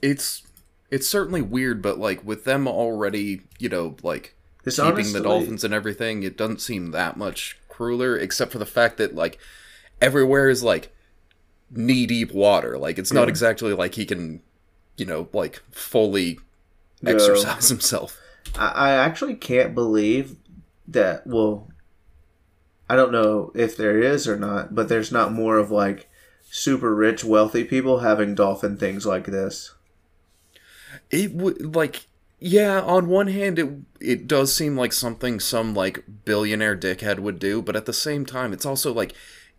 it's it's certainly weird, but like with them already, you know, like It's keeping honestly- the dolphins and everything, it doesn't seem that much crueler, except for the fact that like everywhere is like knee deep water. Like it's not Yeah. exactly like he can, you know, like fully No. exercise *laughs* himself. I, I actually can't believe that. Well, I don't know if there is or not, but there's not more of like super rich, wealthy people having dolphin things like this. It would like yeah, on one hand it it does seem like something some like billionaire dickhead would do, but at the same time it's also like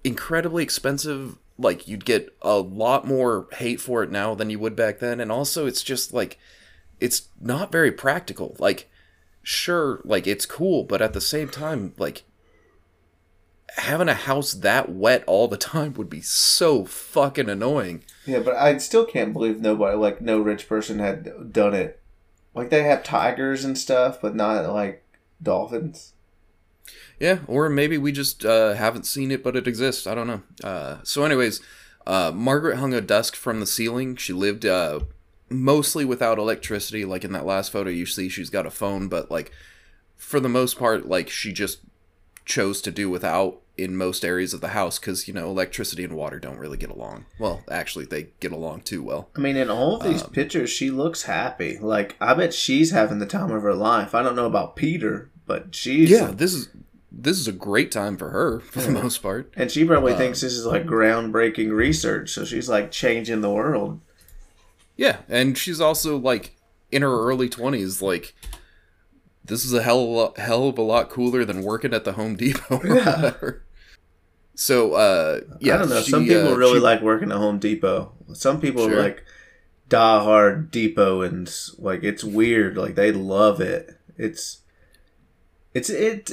incredibly expensive. Like you'd get a lot more hate for it now than you would back then, and also it's just like it's not very practical. Like sure, like it's cool, but at the same time, like having a house that wet all the *laughs* time would be so fucking annoying. Yeah, but I still can't believe nobody, like no rich person, had done it. Like they have tigers and stuff, but not like dolphins. Yeah, or maybe we just uh, haven't seen it, but it exists. I don't know. Uh, so, anyways, uh, Margaret hung a desk from the ceiling. She lived uh, mostly without electricity. Like in that last photo, you see she's got a phone, but like for the most part, like she just chose to do without in most areas of the house because you know electricity and water don't really get along. Well, actually, they get along too well. I mean, in all of these um, pictures, she looks happy. Like I bet she's having the time of her life. I don't know about Peter, but she's yeah. This is this is a great time for her for the most part, and she probably um, thinks this is like groundbreaking research. So she's like changing the world. Yeah, and she's also like in her early twenties, like this is a hell hell of a lot cooler than working at the Home Depot yeah. So uh, yeah, I don't know. She, Some people uh, really she... like working at Home Depot. Some people sure. like die hard Depot and like it's weird. Like they love it. It's it's it.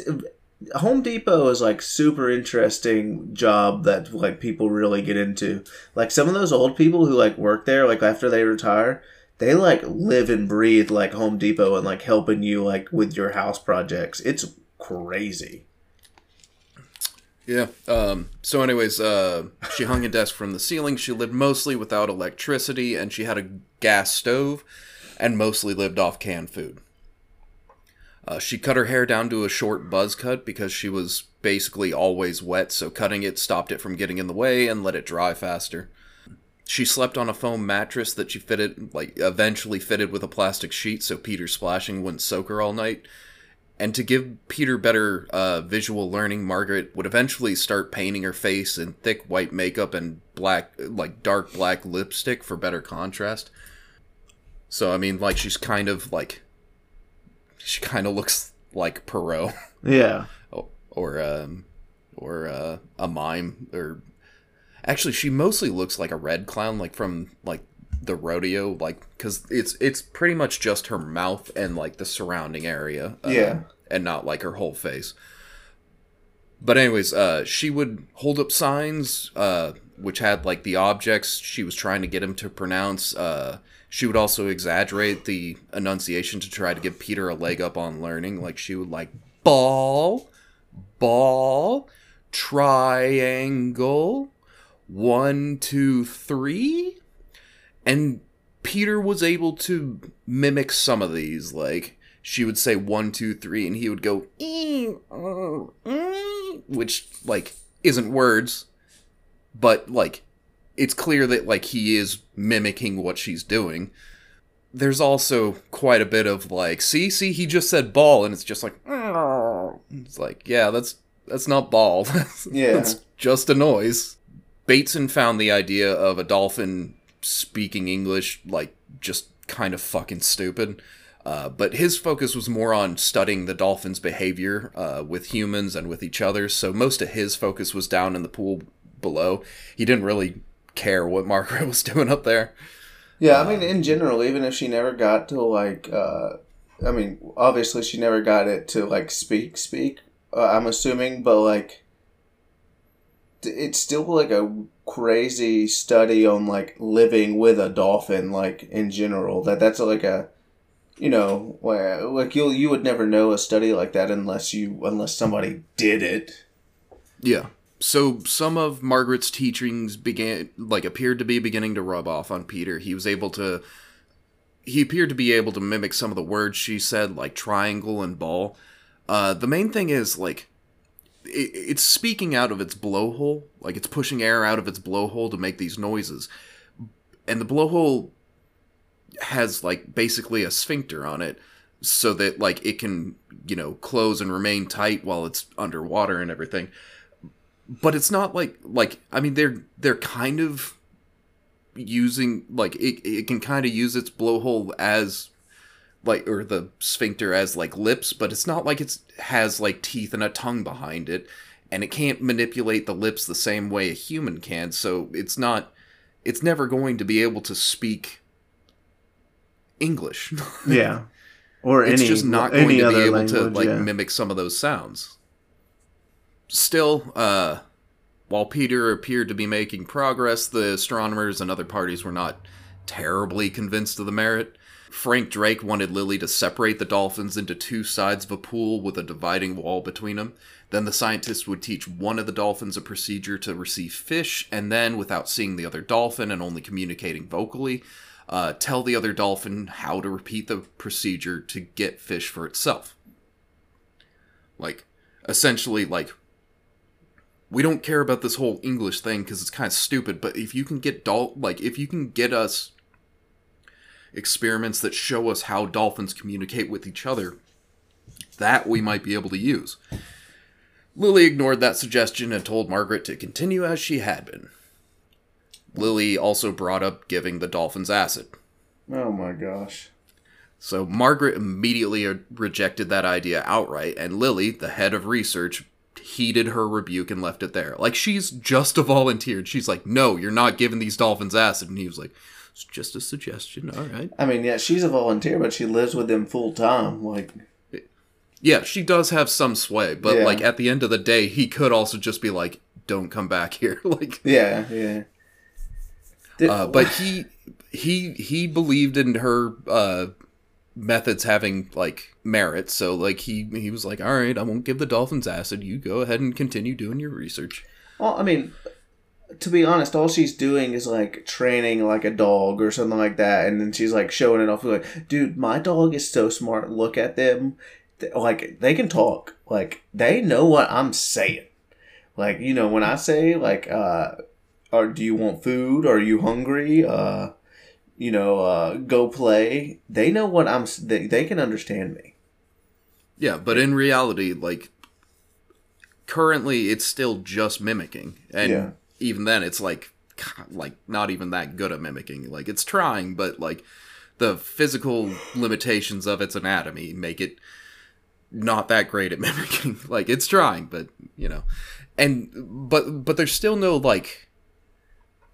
Home Depot is like super interesting job that like people really get into. Like some of those old people who like work there, like after they retire, they like live and breathe like Home Depot and like helping you like with your house projects. It's crazy. Yeah. Um, so, anyways, uh, she hung a desk from the ceiling. She lived mostly without electricity, and she had a gas stove, and mostly lived off canned food. Uh, she cut her hair down to a short buzz cut because she was basically always wet, so cutting it stopped it from getting in the way and let it dry faster. She slept on a foam mattress that she fitted, like, eventually fitted with a plastic sheet so Peter's splashing wouldn't soak her all night. And to give Peter better uh, visual learning, Margaret would eventually start painting her face in thick white makeup and black, like dark black lipstick for better contrast. So, I mean, like, she's kind of like. She kind of looks like Pierrot. *laughs* Yeah. or, or, um, or uh, a mime, or Actually, she mostly looks like a red clown, like from like the rodeo, like because it's it's pretty much just her mouth and like the surrounding area. Uh, yeah, and not like her whole face. But anyways, uh, she would hold up signs, uh, which had like the objects she was trying to get him to pronounce. Uh, she would also exaggerate the enunciation to try to give Peter a leg up on learning. Like she would like ball, ball, triangle, one, two, three, and Peter was able to mimic some of these. Like she would say one, two, three, and he would go, uh, which like isn't words, but like it's clear that like he is mimicking what she's doing. There's also quite a bit of like, see, see, he just said ball, and it's just like, it's like, yeah, that's that's not ball. *laughs* yeah, that's just a noise. Bateson found the idea of a dolphin speaking English like just kind of fucking stupid. Uh, but his focus was more on studying the dolphin's behavior uh, with humans and with each other. So most of his focus was down in the pool below. He didn't really care what Margaret *laughs* was doing up there. Yeah, I mean, in general, even if she never got to like, uh, I mean, obviously she never got it to like speak, speak. Uh, I'm assuming, but like, it's still like a crazy study on like living with a dolphin like in general. That that's like a you know like you you would never know a study like that unless you unless somebody did it. Yeah. So some of margaret's teachings began like appeared to be beginning to rub off on peter. He was able to he appeared to be able to mimic some of the words she said like triangle and ball. Uh the main thing is like it, it's speaking out of its blowhole, like it's pushing air out of its blowhole to make these noises. And the blowhole has like basically a sphincter on it so that like it can, you know, close and remain tight while it's underwater and everything. but it's not like like I mean they're they're kind of using like it, it can kind of use its blowhole as like or the sphincter as like lips but it's not like it's has like teeth and a tongue behind it and it can't manipulate the lips the same way a human can so it's not it's never going to be able to speak english *laughs* Yeah. Or it's any just not going to be able language, to like yeah. mimic some of those sounds. Still, uh, while Peter appeared to be making progress, the astronomers and other parties were not terribly convinced of the merit. Frank Drake wanted Lilly to separate the dolphins into two sides of a pool with a dividing wall between them. Then the scientists would teach one of the dolphins a procedure to receive fish, and then, without seeing the other dolphin and only communicating vocally, uh, tell the other dolphin how to repeat the procedure to get fish for itself. Like, essentially, like, we don't care about this whole English thing because it's kind of stupid, but if you can get dol- like, if you can get us experiments that show us how dolphins communicate with each other, that we might be able to use. Lilly ignored that suggestion and told Margaret to continue as she had been. Lilly also brought up giving the dolphins acid. Oh my gosh. So Margaret immediately uh, rejected that idea outright, and Lilly, the head of research, heeded her rebuke and left it there. Like she's just a volunteer. and She's like, "No, you're not giving these dolphins acid." And he was like, "It's just a suggestion. All right." I mean, yeah, she's a volunteer, but she lives with them full time. Like, Yeah, she does have some sway, but Yeah. like at the end of the day, he could also just be like, "Don't come back here." *laughs* like, yeah, yeah. Did- uh, but he he he believed in her uh, methods having like merit, so like he he was like, "All right, I won't give the dolphins acid. You go ahead and continue doing your research." Well, I mean, to be honest, all she's doing is like training like a dog or something like that, and then she's like showing it off. Like, dude, my dog is so smart. Look at them. Like they can talk. Like they know what I'm saying. Like you know when I say like, uh, or do you want food? Are you hungry? Uh, you know, uh, go play. They know what I'm. They, they can understand me. Yeah, but in reality, like currently, it's still just mimicking, and Yeah. Even then, it's like like not even that good at mimicking. Like it's trying, but like the physical limitations of its anatomy make it not that great at *laughs* mimicking. like it's trying, but you know, and but but there's still no like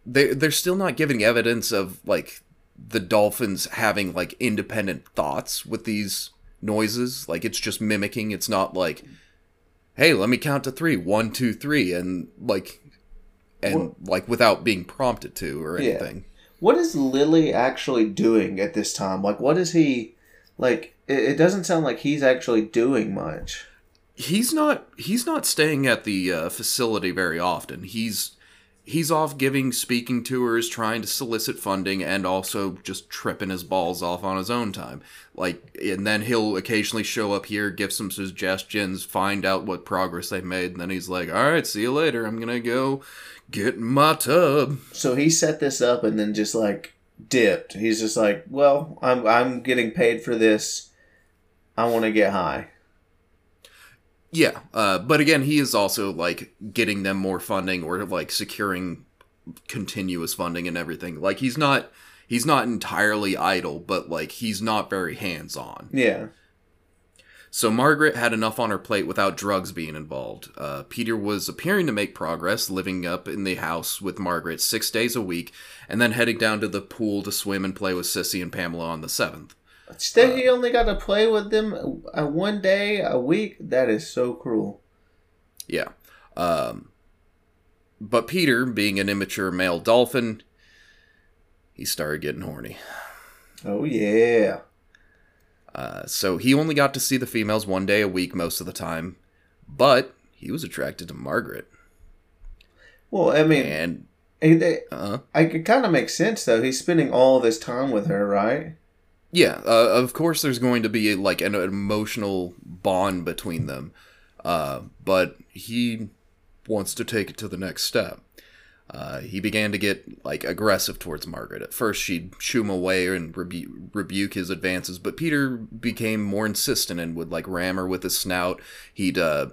they they're still not giving evidence of like the dolphins having like independent thoughts with these noises. Like it's just mimicking. It's not like, hey, let me count to three, one, two, three, and like and like without being prompted to or Yeah. anything. What is Lilly actually doing at this time? Like, what is he like? It, it doesn't sound like he's actually doing much. he's not he's not staying at the uh, facility very often. He's he's off giving speaking tours, trying to solicit funding, and also just tripping his balls off on his own time. Like, and then he'll occasionally show up here, give some suggestions, find out what progress they made, and then he's like, "All right, see you later. I'm gonna go get in my tub." So he set this up and then just like dipped. He's just like, well, I'm I'm getting paid for this. I want to get high. Yeah, uh, but again, he is also like getting them more funding or like securing continuous funding and everything. Like he's not he's not entirely idle, but like he's not very hands on. Yeah. So Margaret had enough on her plate without drugs being involved. Uh, Peter was appearing to make progress, living up in the house with Margaret six days a week, and then heading down to the pool to swim and play with Sissy and Pamela on the seventh. Still, he only got to play with them uh, one day a week. That is so cruel. Yeah. Um, but Peter, being an immature male dolphin, he started getting horny. Oh yeah. Uh, so he only got to see the females one day a week most of the time, but he was attracted to Margaret. Well, I mean, And, it, it, I kind of make sense though. He's spending all this time with her, right? yeah, uh, of course there's going to be like an emotional bond between them. Uh, but he wants to take it to the next step. Uh, he began to get like aggressive towards Margaret. At first, she'd shoo him away and rebu- rebuke his advances, but Peter became more insistent and would like ram her with his snout. He'd uh,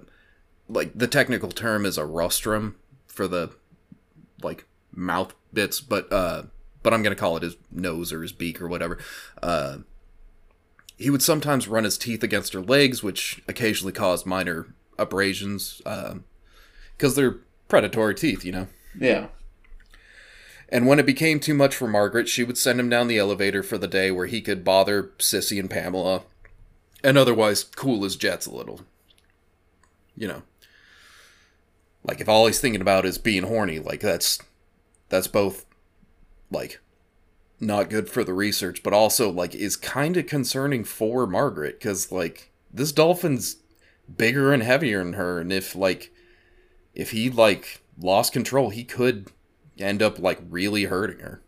like the technical term is a rostrum for the like mouth bits, but uh, but I'm gonna call it his nose or his beak or whatever. Uh, he would sometimes run his teeth against her legs, which occasionally caused minor abrasions, because they're predatory teeth, you know. Yeah. And when it became too much for Margaret, she would send him down the elevator for the day where he could bother Sissy and Pamela and otherwise cool his jets a little. You know. Like if all he's thinking about is being horny, like that's that's both like not good for the research, but also like is kind of concerning for Margaret cuz like this dolphin's bigger and heavier than her and if like if he like lost control, he could end up like really hurting her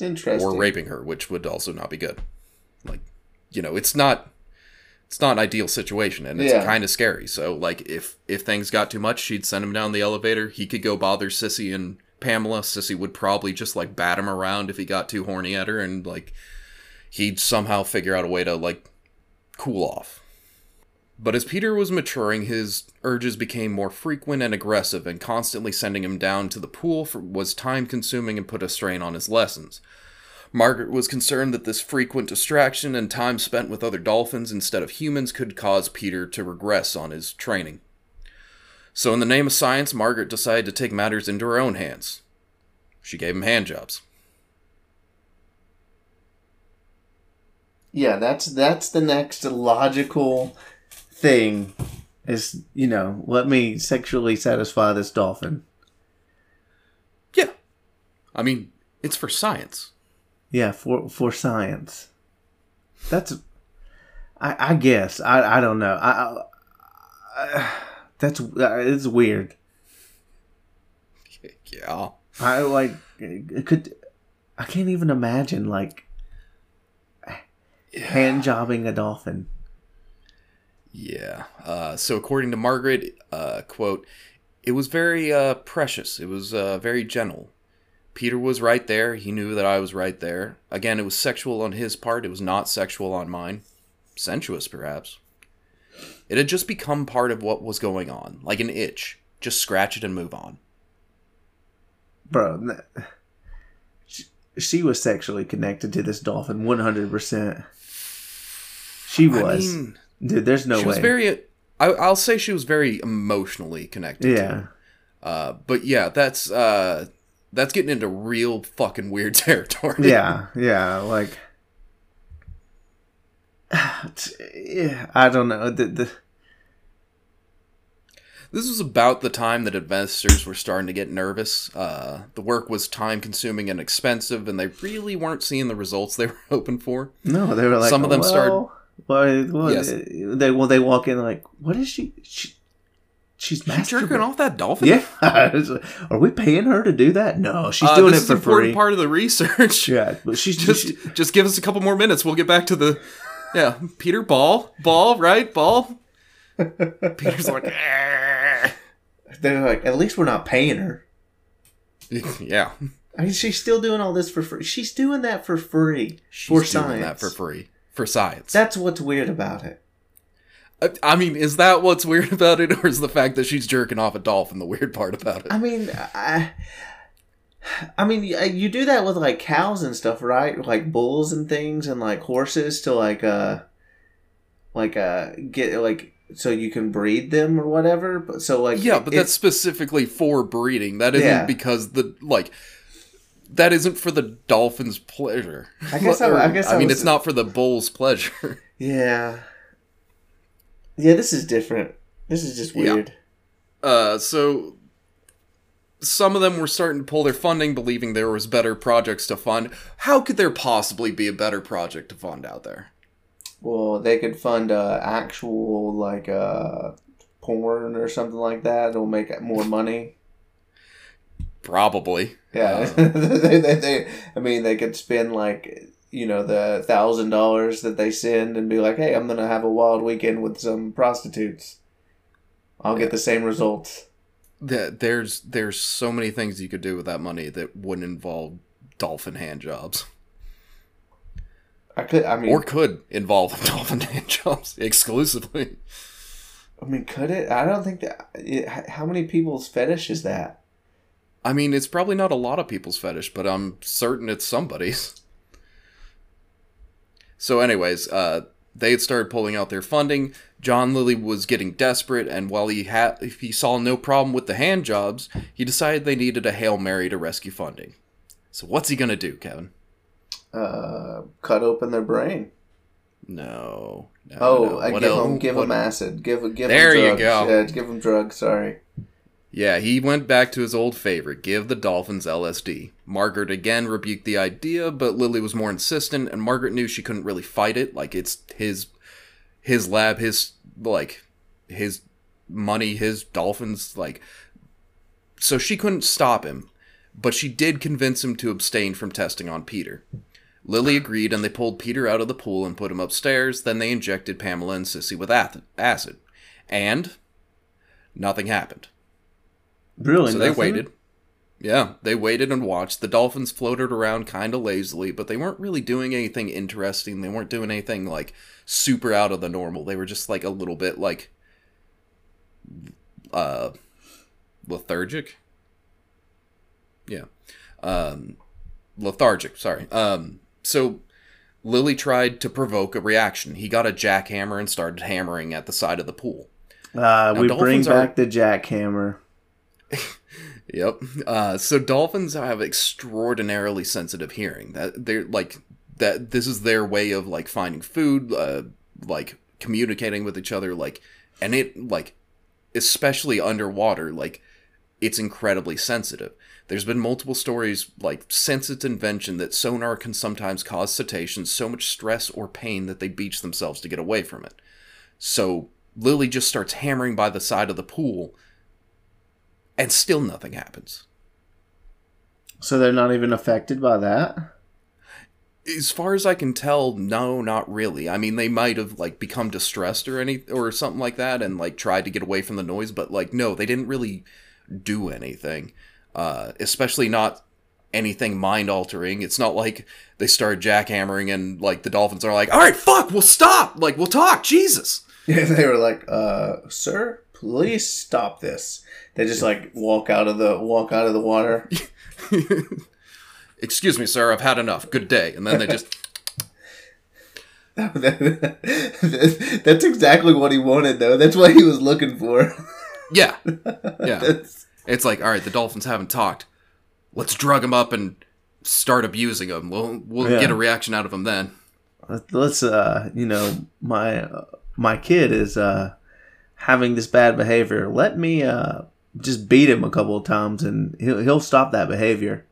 Interesting. or raping her, which would also not be good. Like, you know, it's not it's not an ideal situation and it's Yeah. kind of scary. So like if if things got too much, she'd send him down the elevator. He could go bother Sissy and Pamela. Sissy would probably just like bat him around if he got too horny at her and like he'd somehow figure out a way to like cool off. But as Peter was maturing, his urges became more frequent and aggressive, and constantly sending him down to the pool for, was time consuming and put a strain on his lessons. Margaret was concerned that this frequent distraction and time spent with other dolphins instead of humans could cause Peter to regress on his training. So, in the name of science, Margaret decided to take matters into her own hands. She gave him handjobs. Yeah, that's that's the next logical thing is, you know, let me sexually satisfy this dolphin. Yeah. I mean, it's for science. Yeah, for for science. That's I I guess. I I don't know. I, I *sighs* that's uh, it's weird. Yeah. I like it could I can't even imagine like hand jobbing a dolphin. Yeah. Uh, so according to Margaret, uh, quote, it was very uh, precious. It was uh, very gentle. Peter was right there. He knew that I was right there. Again, it was sexual on his part. It was not sexual on mine. Sensuous, perhaps. It had just become part of what was going on, like an itch. Just scratch it and move on. Bro, she, she was sexually connected to this dolphin 100%. She I was. mean, Dude, there's no she way. was very. I, I'll say she was very emotionally connected. yeah. Uh, but yeah, that's uh, that's getting into real fucking weird *laughs* territory. Yeah, yeah, like yeah, *sighs* I don't know. The, the This was about the time that investors were starting to get nervous. Uh, the work was time consuming and expensive, and they really weren't seeing the results they *laughs* were hoping for. no, they were like Some of them well, started- What, what, Yes. They well, they walk in like, what is she? she she's She jerking masturbating. off that dolphin? Yeah, *laughs* are we paying her to do that? No, she's Uh, doing this it is for an important free. part of the research. *laughs* yeah, but she's just, she- just give us a couple more minutes. We'll get back to the, yeah, Peter Ball, Ball, right, Ball. *laughs* Peter's like, "Eh." they're like, at least we're not paying her. yeah, I mean, she's still doing all this for free. She's doing that for free she's for doing science. that for free for science. That's what's weird about it. I- mean, is that what's weird *laughs* about it, or is the fact that she's jerking off a dolphin the weird part about it? I mean, I, I mean, you do that with like cows and stuff, right? Like bulls and things, and like horses to like uh, like uh, get like so you can breed them or whatever. But so like Yeah, but it- that's specifically for breeding. That isn't Yeah. because the like that isn't for the dolphin's pleasure. I guess I- *laughs* I guess I mean was- it's not for the bull's pleasure. *laughs* yeah, yeah. This is different. This is just Yeah. weird. Uh so some of them were starting to pull their funding believing there was better projects to fund. How could there possibly be a better project to fund out there? Well, they could fund uh, actual like uh, porn or something like that. It'll make more money. Probably. Yeah, Uh, *laughs* they, they, they, I mean, they could spend like you know the thousand dollars that they send and be like, "Hey, I'm gonna have a wild weekend with some prostitutes. I'll get the same results." th- there's there's so many things you could do with that money that wouldn't involve dolphin hand jobs. I could, I mean, or could involve *laughs* dolphin hand jobs exclusively. I mean, could it? I don't think that. It, how many people's fetish is that? I mean, it's probably not a lot of people's fetish, but I'm certain it's somebody's. So, anyways, uh, they had started pulling out their funding. John Lilly was getting desperate, and while he had, if he saw no problem with the hand jobs, he decided they needed a hail mary to rescue funding. So, what's he gonna do, Kevin? Uh, cut open their brain. No. no Oh, no. I What give them give what- them acid. Give give There them you go. Yeah, give them drugs. Sorry. Yeah, he went back to his old favorite, give the Dolphins LSD. Margaret again rebuked the idea, but Lilly was more insistent, and Margaret knew she couldn't really fight it. Like it's his his lab, his like his money, his dolphins, like so she couldn't stop him, but she did convince him to abstain from testing on Peter. Lilly agreed, and they pulled Peter out of the pool and put him upstairs. Then they injected Pamela and Sissy with acid, and nothing happened. Really? So they waited. Yeah, they waited and watched. The dolphins floated around kind of lazily, but they weren't really doing anything interesting. They weren't doing anything like super out of the normal. They were just like a little bit like uh lethargic. Yeah. Um lethargic, sorry. Um so Lilly tried to provoke a reaction. He got a jackhammer and started hammering at the side of the pool. Uh, Now, we bring dolphins are- back the jackhammer. *laughs* Yep. Uh, so dolphins have extraordinarily sensitive hearing. That they're like that. This is their way of like finding food, uh, like communicating with each other. Like, and it like, especially underwater, like it's incredibly sensitive. There's been multiple stories like since its invention that sonar can sometimes cause cetaceans so much stress or pain that they beach themselves to get away from it. So Lilly just starts hammering by the side of the pool and still nothing happens. So they're not even affected by that. As far as I can tell, no, not really. I mean, they might have like become distressed or any or something like that, and like tried to get away from the noise, but like no, they didn't really do anything. Uh, especially not anything mind altering. It's not like they started jackhammering and like the dolphins are like, "All right, fuck, we'll stop. Like we'll talk." Jesus. Yeah, *laughs* they were like, uh, "Sir, please stop this." They just like walk out of the walk out of the water. *laughs* Excuse me, sir. I've had enough. Good day. And then they just *laughs* That's exactly what he wanted, though. That's what he was looking for. *laughs* yeah, yeah. It's like, all right, the Dolphins haven't talked. Let's drug him up and start abusing him. We'll we'll Yeah. get a reaction out of him then. let's uh you know my uh, my kid is uh having this bad behavior let me uh just beat him a couple of times and he'll, he'll stop that behavior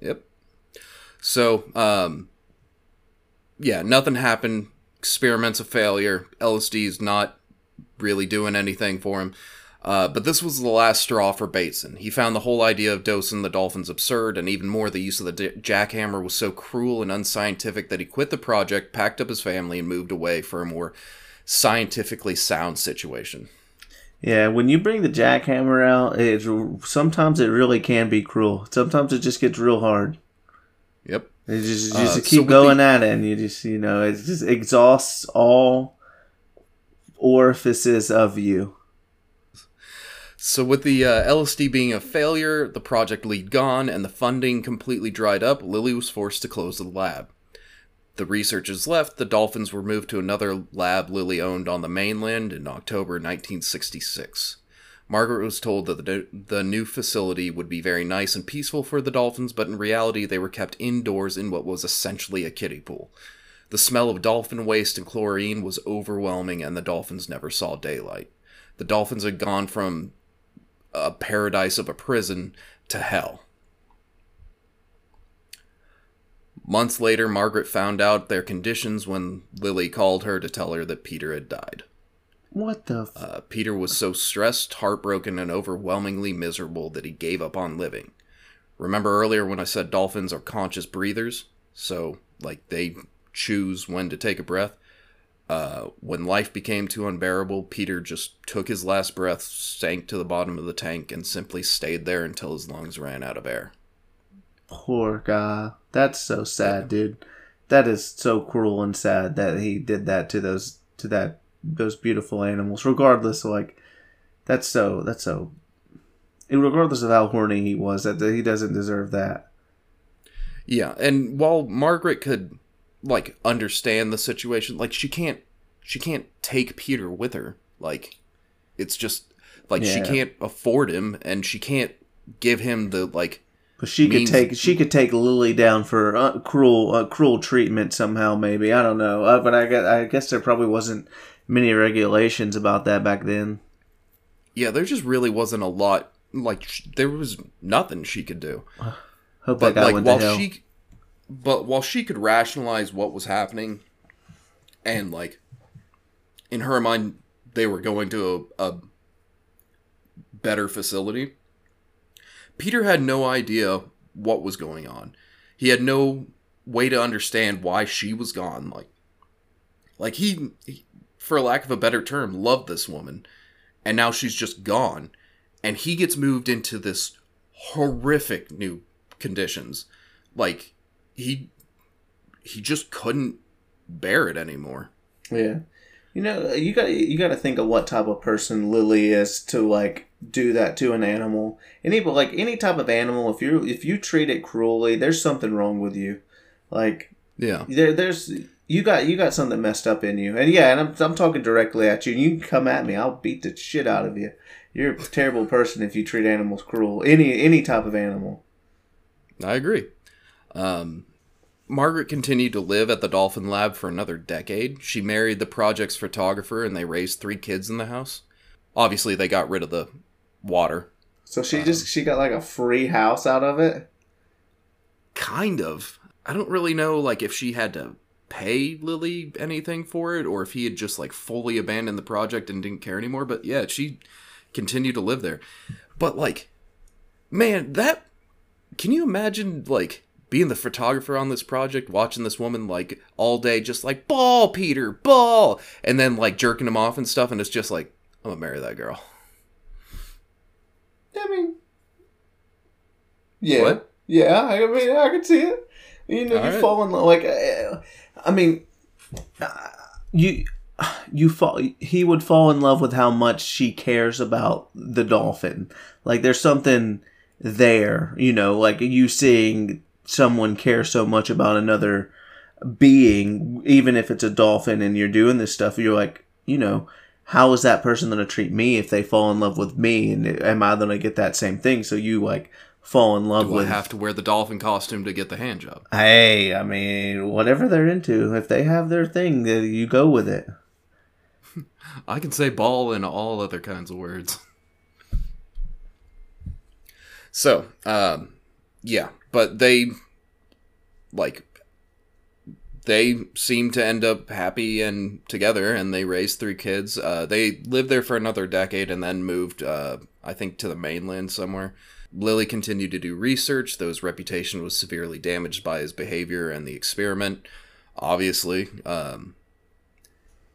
Yep. So, um, yeah, nothing happened. Experiments a failure. LSD's not really doing anything for him. Uh, but this was the last straw for Bateson. He found the whole idea of dosing the dolphins absurd, and even more, the use of the d- jackhammer was so cruel and unscientific that he quit the project, packed up his family, and moved away for a more scientifically sound situation. Yeah when you bring the jackhammer out it sometimes it really can be cruel sometimes it just gets real hard Yep. you just, you Uh, just so keep with going the- at it and you just you know it just exhausts all orifices of you So, with the uh, LSD being a failure, the project lead gone, and the funding completely dried up, Lilly was forced to close the lab. The researchers left, the dolphins were moved to another lab Lilly owned on the mainland in October 1966. Margaret was told that the, new facility would be very nice and peaceful for the dolphins, but in reality, they were kept indoors in what was essentially a kiddie pool. The smell of dolphin waste and chlorine was overwhelming, and the dolphins never saw daylight. The dolphins had gone from a paradise of a prison to hell. Months later, Margaret found out their conditions when Lilly called her to tell her that Peter had died. what the f- Uh, Peter was so stressed, heartbroken, and overwhelmingly miserable that he gave up on living. Remember earlier when I said dolphins are conscious breathers? So, like, they choose when to take a breath? Uh, when life became too unbearable, Peter just took his last breath, sank to the bottom of the tank, and simply stayed there until his lungs ran out of air. Poor guy. That's so sad, dude. That is so cruel and sad that he did that to those to that those beautiful animals, regardless. Like that's so that's so. Regardless of how horny he was, that he doesn't deserve that. Yeah, and while Margaret could like understand the situation, like she can't she can't take Peter with her. Like it's just like she can't afford him and she can't give him the like But she could take she could take Lilly down for uh, cruel uh, cruel treatment somehow. Maybe I don't know. Uh, but I guess I guess there probably wasn't many regulations about that back then. yeah, there just really wasn't a lot like sh- there was nothing she could do. *sighs* Hope But like while she but while she could rationalize what was happening and like in her mind they were going to a, a better facility peter had no idea what was going on. He had no way to understand why she was gone like like he, he for lack of a better term loved this woman and now she's just gone and he gets moved into this horrific new conditions. Like he he just couldn't bear it anymore. Yeah. You know, you got you got to think of what type of person Lilly is to like do that to an animal. Any but like any type of animal, if you if you treat it cruelly, there's something wrong with you. Like yeah there there's you got you got something messed up in you. And yeah, and I'm I'm talking directly at you. You can come at me. I'll beat the shit out of you. You're a terrible person if you treat animals cruel. Any any type of animal. I agree. Um, Margaret continued to live at the Dolphin Lab for another decade. She married the project's photographer and they raised three kids in the house. Obviously, they got rid of the water. So she just um, she got like a free house out of it. Kind of. I don't really know like if she had to pay Lilly anything for it or if he had just like fully abandoned the project and didn't care anymore, but yeah, she continued to live there. But like man, that can you imagine like being the photographer on this project, watching this woman like all day, just like ball, Peter, ball, and then like jerking him off and stuff, and it's just like I'm gonna marry that girl. I mean, yeah, What? yeah. I mean, I can see it. You know, you Alright. fall in love. Like, uh, I mean, uh, you you fall. He would fall in love with how much she cares about the dolphin. Like, there's something there. You know, like you seeing someone care so much about another being, even if it's a dolphin, and you're doing this stuff. You're like, you know. How is that person going to treat me if they fall in love with me? And am I going to get that same thing? So you like fall in love Do with I have to wear the dolphin costume to get the hand job? Hey, I mean, whatever they're into, if they have their thing, you go with it. *laughs* I can say ball and all other kinds of words. So, um, yeah, but they, like, they seem to end up happy and together, and they raised three kids. Uh, they lived there for another decade and then moved, uh, I think, to the mainland somewhere. Lilly continued to do research, though his reputation was severely damaged by his behavior and the experiment. Obviously, um,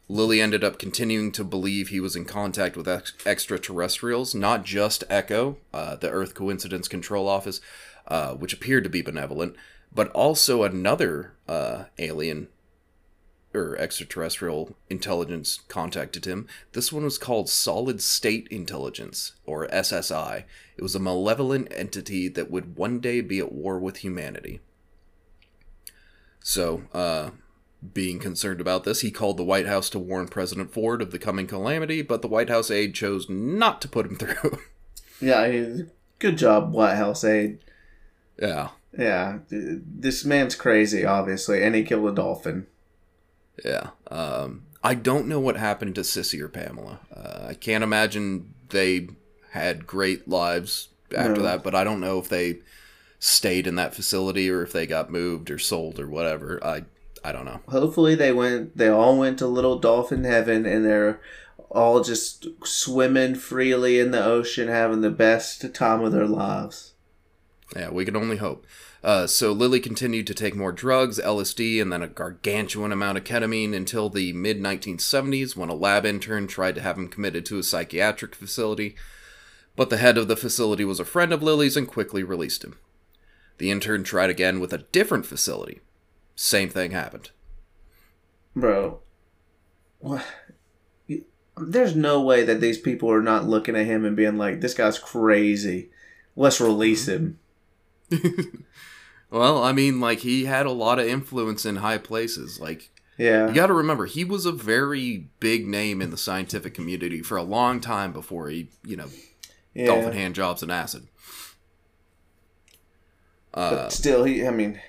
Lilly ended up continuing to believe he was in contact with ex- extraterrestrials, not just Echo, uh, the Earth Coincidence Control Office, uh, which appeared to be benevolent, but also another uh, alien or extraterrestrial intelligence contacted him. This one was called Solid State Intelligence, or SSI. It was a malevolent entity that would one day be at war with humanity. So, uh, being concerned about this, he called the White House to warn President Ford of the coming calamity, but the White House aide chose not to put him *laughs* through. Yeah, good job, White House aide. yeah, Yeah, this man's crazy, obviously, and he killed a dolphin. yeah. Um, I don't know what happened to Sissy or Pamela. Uh, I can't imagine they had great lives after No. that, but I don't know if they stayed in that facility or if they got moved or sold or whatever. I I don't know. Hopefully, they went. They all went to little dolphin heaven, and they're all just swimming freely in the ocean, having the best time of their lives. Yeah, we can only hope. Uh, so Lilly continued to take more drugs, LSD, and then a gargantuan amount of ketamine until the mid 1970s when a lab intern tried to have him committed to a psychiatric facility. But the head of the facility was a friend of Lilly's and quickly released him. The intern tried again with a different facility. Same thing happened. Bro, what? there's no way that these people are not looking at him and being like, "This guy's crazy. Let's release him." *laughs* Well, I mean, like he had a lot of influence in high places. Like Yeah. you got to remember, he was a very big name in the scientific community for a long time before he, you know, yeah. dolphin hand jobs and acid. Uh, But still, he. I mean,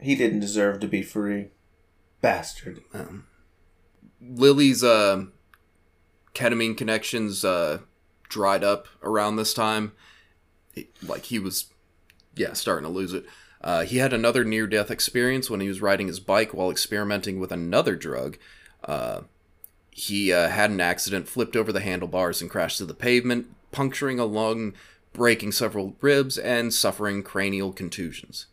he didn't deserve to be free. Bastard. Lilly's uh, ketamine connections uh, dried up around this time. It- like he was, yeah, starting to lose it. Uh, he had another near-death experience when he was riding his bike while experimenting with another drug. Uh, he uh, had an accident, flipped over the handlebars, and crashed to the pavement, puncturing a lung, breaking several ribs, and suffering cranial contusions.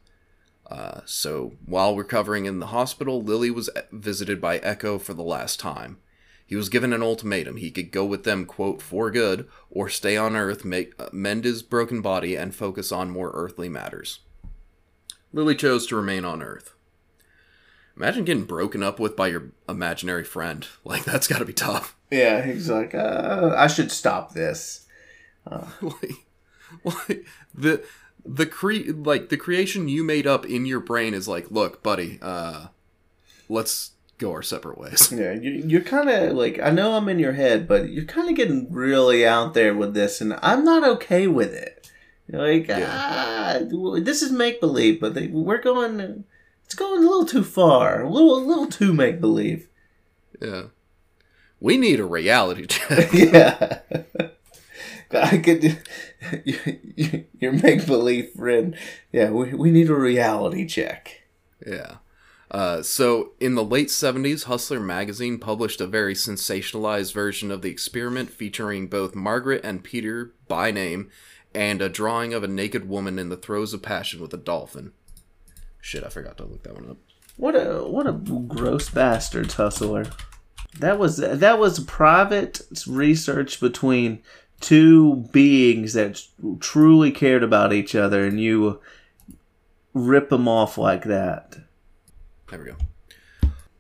Uh, so, while recovering in the hospital, Lilly was visited by Echo for the last time. He was given an ultimatum. He could go with them, quote, for good, or stay on Earth, make, uh, mend his broken body, and focus on more earthly matters. Lilly chose to remain on Earth. Imagine getting broken up with by your imaginary friend. *laughs* Like, that's gotta be tough. Yeah, he's like, uh, I should stop this. *laughs* like, like the the cre like the creation you made up in your brain is like, look, buddy, uh, let's go our separate ways. *laughs* Yeah, you, you're kind of like, I know I'm in your head, but you're kind of getting really out there with this, and I'm not okay with it. Like, ah, this is make believe, but they, we're going, it's going a little too far, a little, a little too make believe. Yeah, we need a reality *laughs* check. yeah. I could, you, you, your make believe friend. Yeah, we, we need a reality check. Yeah. Uh, so, in the late 70s, Hustler magazine published a very sensationalized version of the experiment featuring both Margaret and Peter by name and a drawing of a naked woman in the throes of passion with a dolphin. Shit, I forgot to look that one up. What a what a gross bastard, Hustler. That was that was private research between two beings that truly cared about each other, and you rip them off like that. There we go.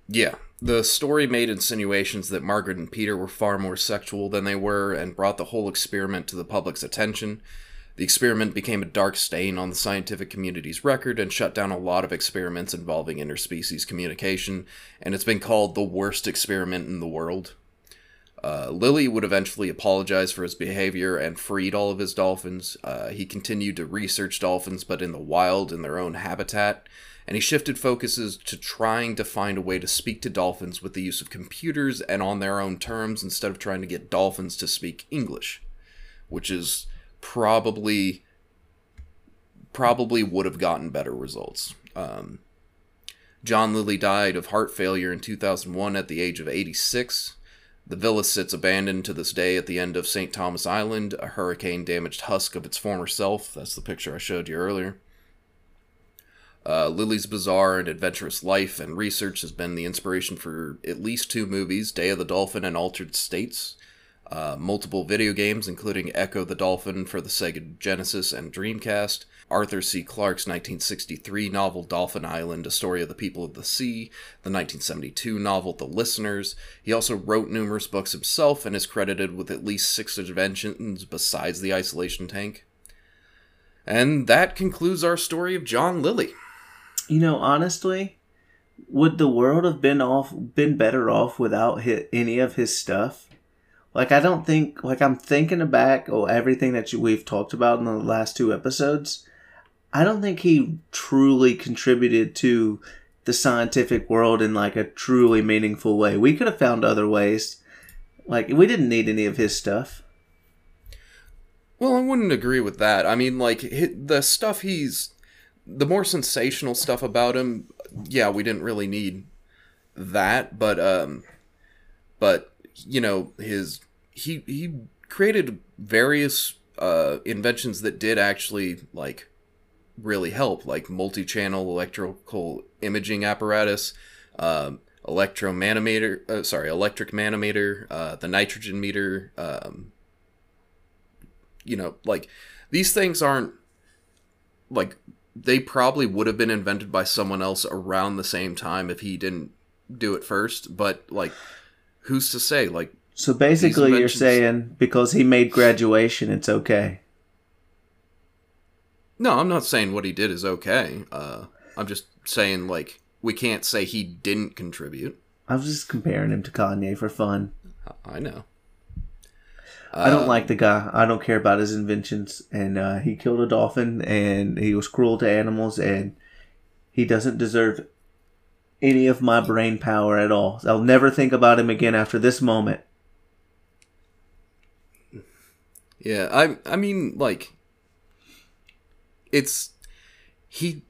Yeah, the story made insinuations that Margaret and Peter were far more sexual than they were and brought the whole experiment to the public's attention. The experiment became a dark stain on the scientific community's record and shut down a lot of experiments involving interspecies communication, and it's been called the worst experiment in the world. Uh, Lilly would eventually apologize for his behavior and freed all of his dolphins. Uh, he continued to research dolphins, but in the wild, in their own habitat, and he shifted focuses to trying to find a way to speak to dolphins with the use of computers and on their own terms instead of trying to get dolphins to speak English, which is probably probably would have gotten better results. Um, John Lilly died of heart failure in 2001 at the age of 86. The villa sits abandoned to this day at the end of St. Thomas Island, a hurricane damaged husk of its former self. That's the picture I showed you earlier. Uh, Lilly's bizarre and adventurous life and research has been the inspiration for at least two movies Day of the Dolphin and Altered States, uh, multiple video games, including Ecco the Dolphin for the Sega Genesis and Dreamcast, Arthur C. Clarke's 1963 novel Dolphin Island, A Story of the People of the Sea, the 1972 novel The Listeners. He also wrote numerous books himself and is credited with at least six inventions besides the isolation tank. And that concludes our story of John Lilly. You know, honestly, would the world have been off been better off without hi any of his stuff? Like I don't think like I'm thinking back oh everything that you, we've talked about in the last two episodes. I don't think he truly contributed to the scientific world in like a truly meaningful way. We could have found other ways. Like we didn't need any of his stuff. Well, I wouldn't agree with that. I mean, like the stuff he's the more sensational stuff about him. Yeah, we didn't really need that, but um, but you know his he he created various uh inventions that did actually like really help, like multi-channel electrical imaging apparatus, um, electromanometer, uh, sorry, electric manometer, uh, the nitrogen meter, um, you know, like these things aren't like they probably would have been invented by someone else around the same time if he didn't do it first, but like who's to say like So basically, you're saying because he made graduation, it's okay. No, I'm not saying what he did is okay. Uh, I'm just saying like we can't say he didn't contribute. I was just comparing him to Kanye for fun. I know. I don't Uh, like the guy. I don't care about his inventions. And uh, he killed a dolphin, and he was cruel to animals, and he doesn't deserve any of my brain power at all. I'll never think about him again after this moment. Yeah, I I mean like it's he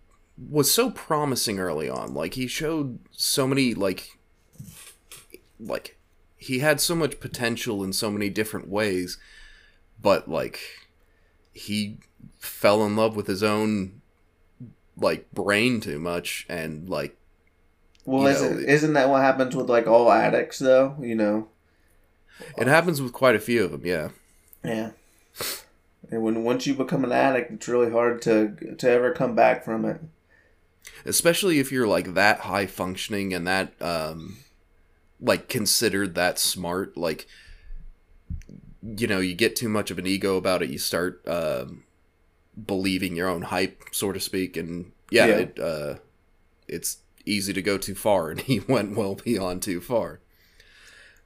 was so promising early on. Like he showed so many like like he had so much potential in so many different ways, but like he fell in love with his own like brain too much and like Well, isn't, know, isn't that what happens with like all addicts, though? You know. it happens with quite a few of them, yeah. Yeah. And when once you become an addict, it's really hard to to ever come back from it. especially if you're like that high functioning and that um like considered that smart like you know you get too much of an ego about it you start um believing your own hype so to speak and yeah, Yeah. It, uh it's easy to go too far and *laughs* he went well beyond too far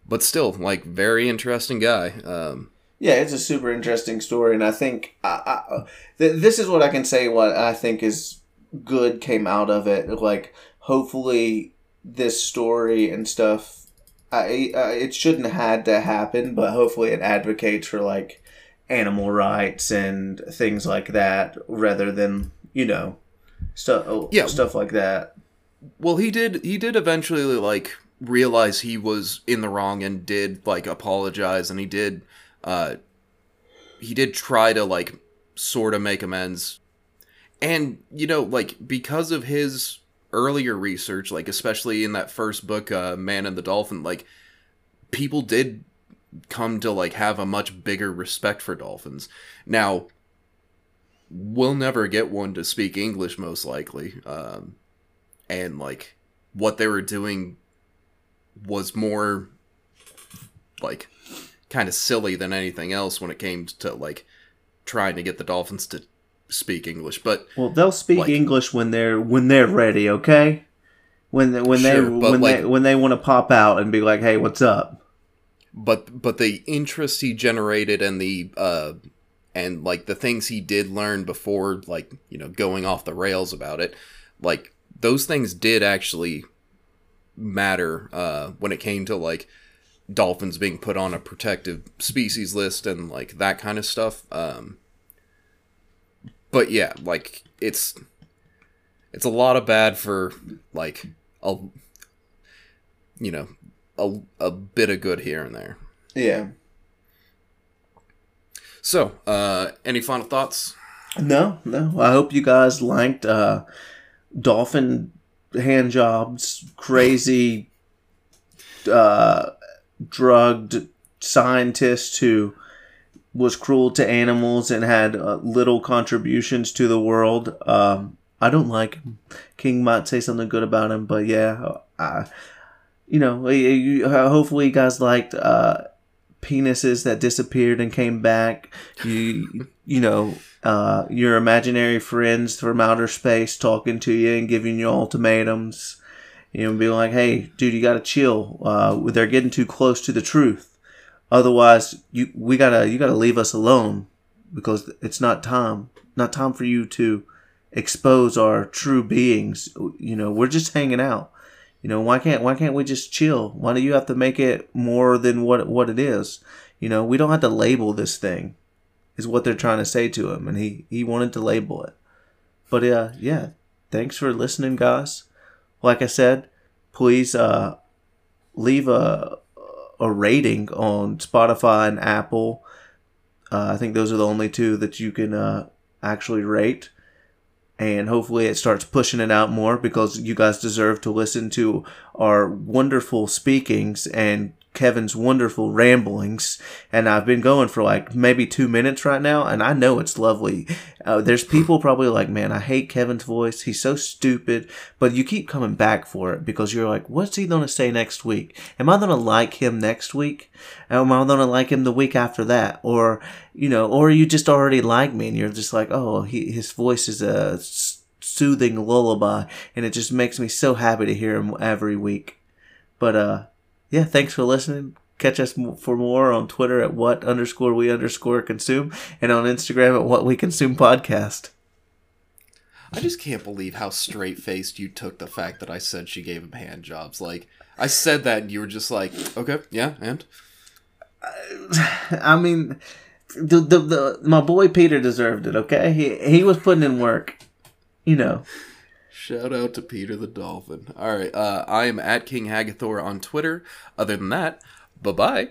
but still like very interesting guy um Yeah, it's a super interesting story, and I think I, I, th- this is what I can say. What I think is good came out of it. Like, hopefully, this story and stuff. I, I it shouldn't have had to happen, but hopefully, it advocates for like animal rights and things like that, rather than you know stuff. Yeah. stuff like that. Well, he did. He did eventually like realize he was in the wrong and did like apologize, and he did. Uh, he did try to like sort of make amends, and you know, like because of his earlier research, like especially in that first book, uh, "Man and the Dolphin," like people did come to like have a much bigger respect for dolphins. Now, we'll never get one to speak English, most likely. Um, and like what they were doing was more like kind of silly than anything else when it came to like trying to get the dolphins to speak english but Well, they'll speak Like- English when they're when they're ready. Okay. When they, when Sure, they when they when they want to pop out and be like, "Hey, what's up?" but but the interest he generated and the uh and like the things he did learn before like you know going off the rails about it like those things did actually matter uh when it came to like dolphins being put on a protective species list and like that kind of stuff um but yeah like it's it's a lot of bad for like a you know a, a bit of good here and there Yeah. so uh any final thoughts No, no. I hope you guys liked uh, dolphin hand jobs, crazy, uh, drugged scientist who was cruel to animals and had uh, little contributions to the world. Um, I don't like him. King might say something good about him, but yeah, I, you know, hopefully you guys liked uh, penises that disappeared and came back. You, you know, uh, your imaginary friends from outer space talking to you and giving you ultimatums. You know, being like, "Hey, dude, you gotta chill. Uh, they're getting too close to the truth. Otherwise, you we gotta you gotta leave us alone because it's not time. Not time for you to expose our true beings. You know, we're just hanging out. You know, why can't why can't we just chill? Why do you have to make it more than what what it is? You know, we don't have to label this thing. Is what they're trying to say to him, and he he wanted to label it. But uh, yeah, thanks for listening, guys. Like I said, please uh, leave a a rating on Spotify and Apple. Uh, I think those are the only two that you can uh, actually rate. And hopefully it starts pushing it out more because you guys deserve to listen to our wonderful speakings and Kevin's wonderful ramblings, and I've been going for like maybe two minutes right now, and I know it's lovely. Uh, there's people probably like, man, I hate Kevin's voice. He's so stupid, but you keep coming back for it because you're like, what's he gonna say next week? Am I gonna like him next week? Am I gonna like him the week after that? Or you know, or you just already like me and you're just like, oh, he, his voice is a soothing lullaby, and it just makes me so happy to hear him every week. But uh, yeah, thanks for listening. Catch us for more on Twitter at what underscore we underscore consume and on Instagram at what we consume podcast. I just can't believe how straight faced you took the fact that I said she gave him hand jobs. Like, I said that and you were just like, okay, yeah, and? I *sighs* mean, the, the, the, my boy Peter deserved it, okay? He, he was putting in work, you know. Shout out to Peter the Dolphin. All right, uh, I am at King Hagathor on Twitter. Other than that, bye bye.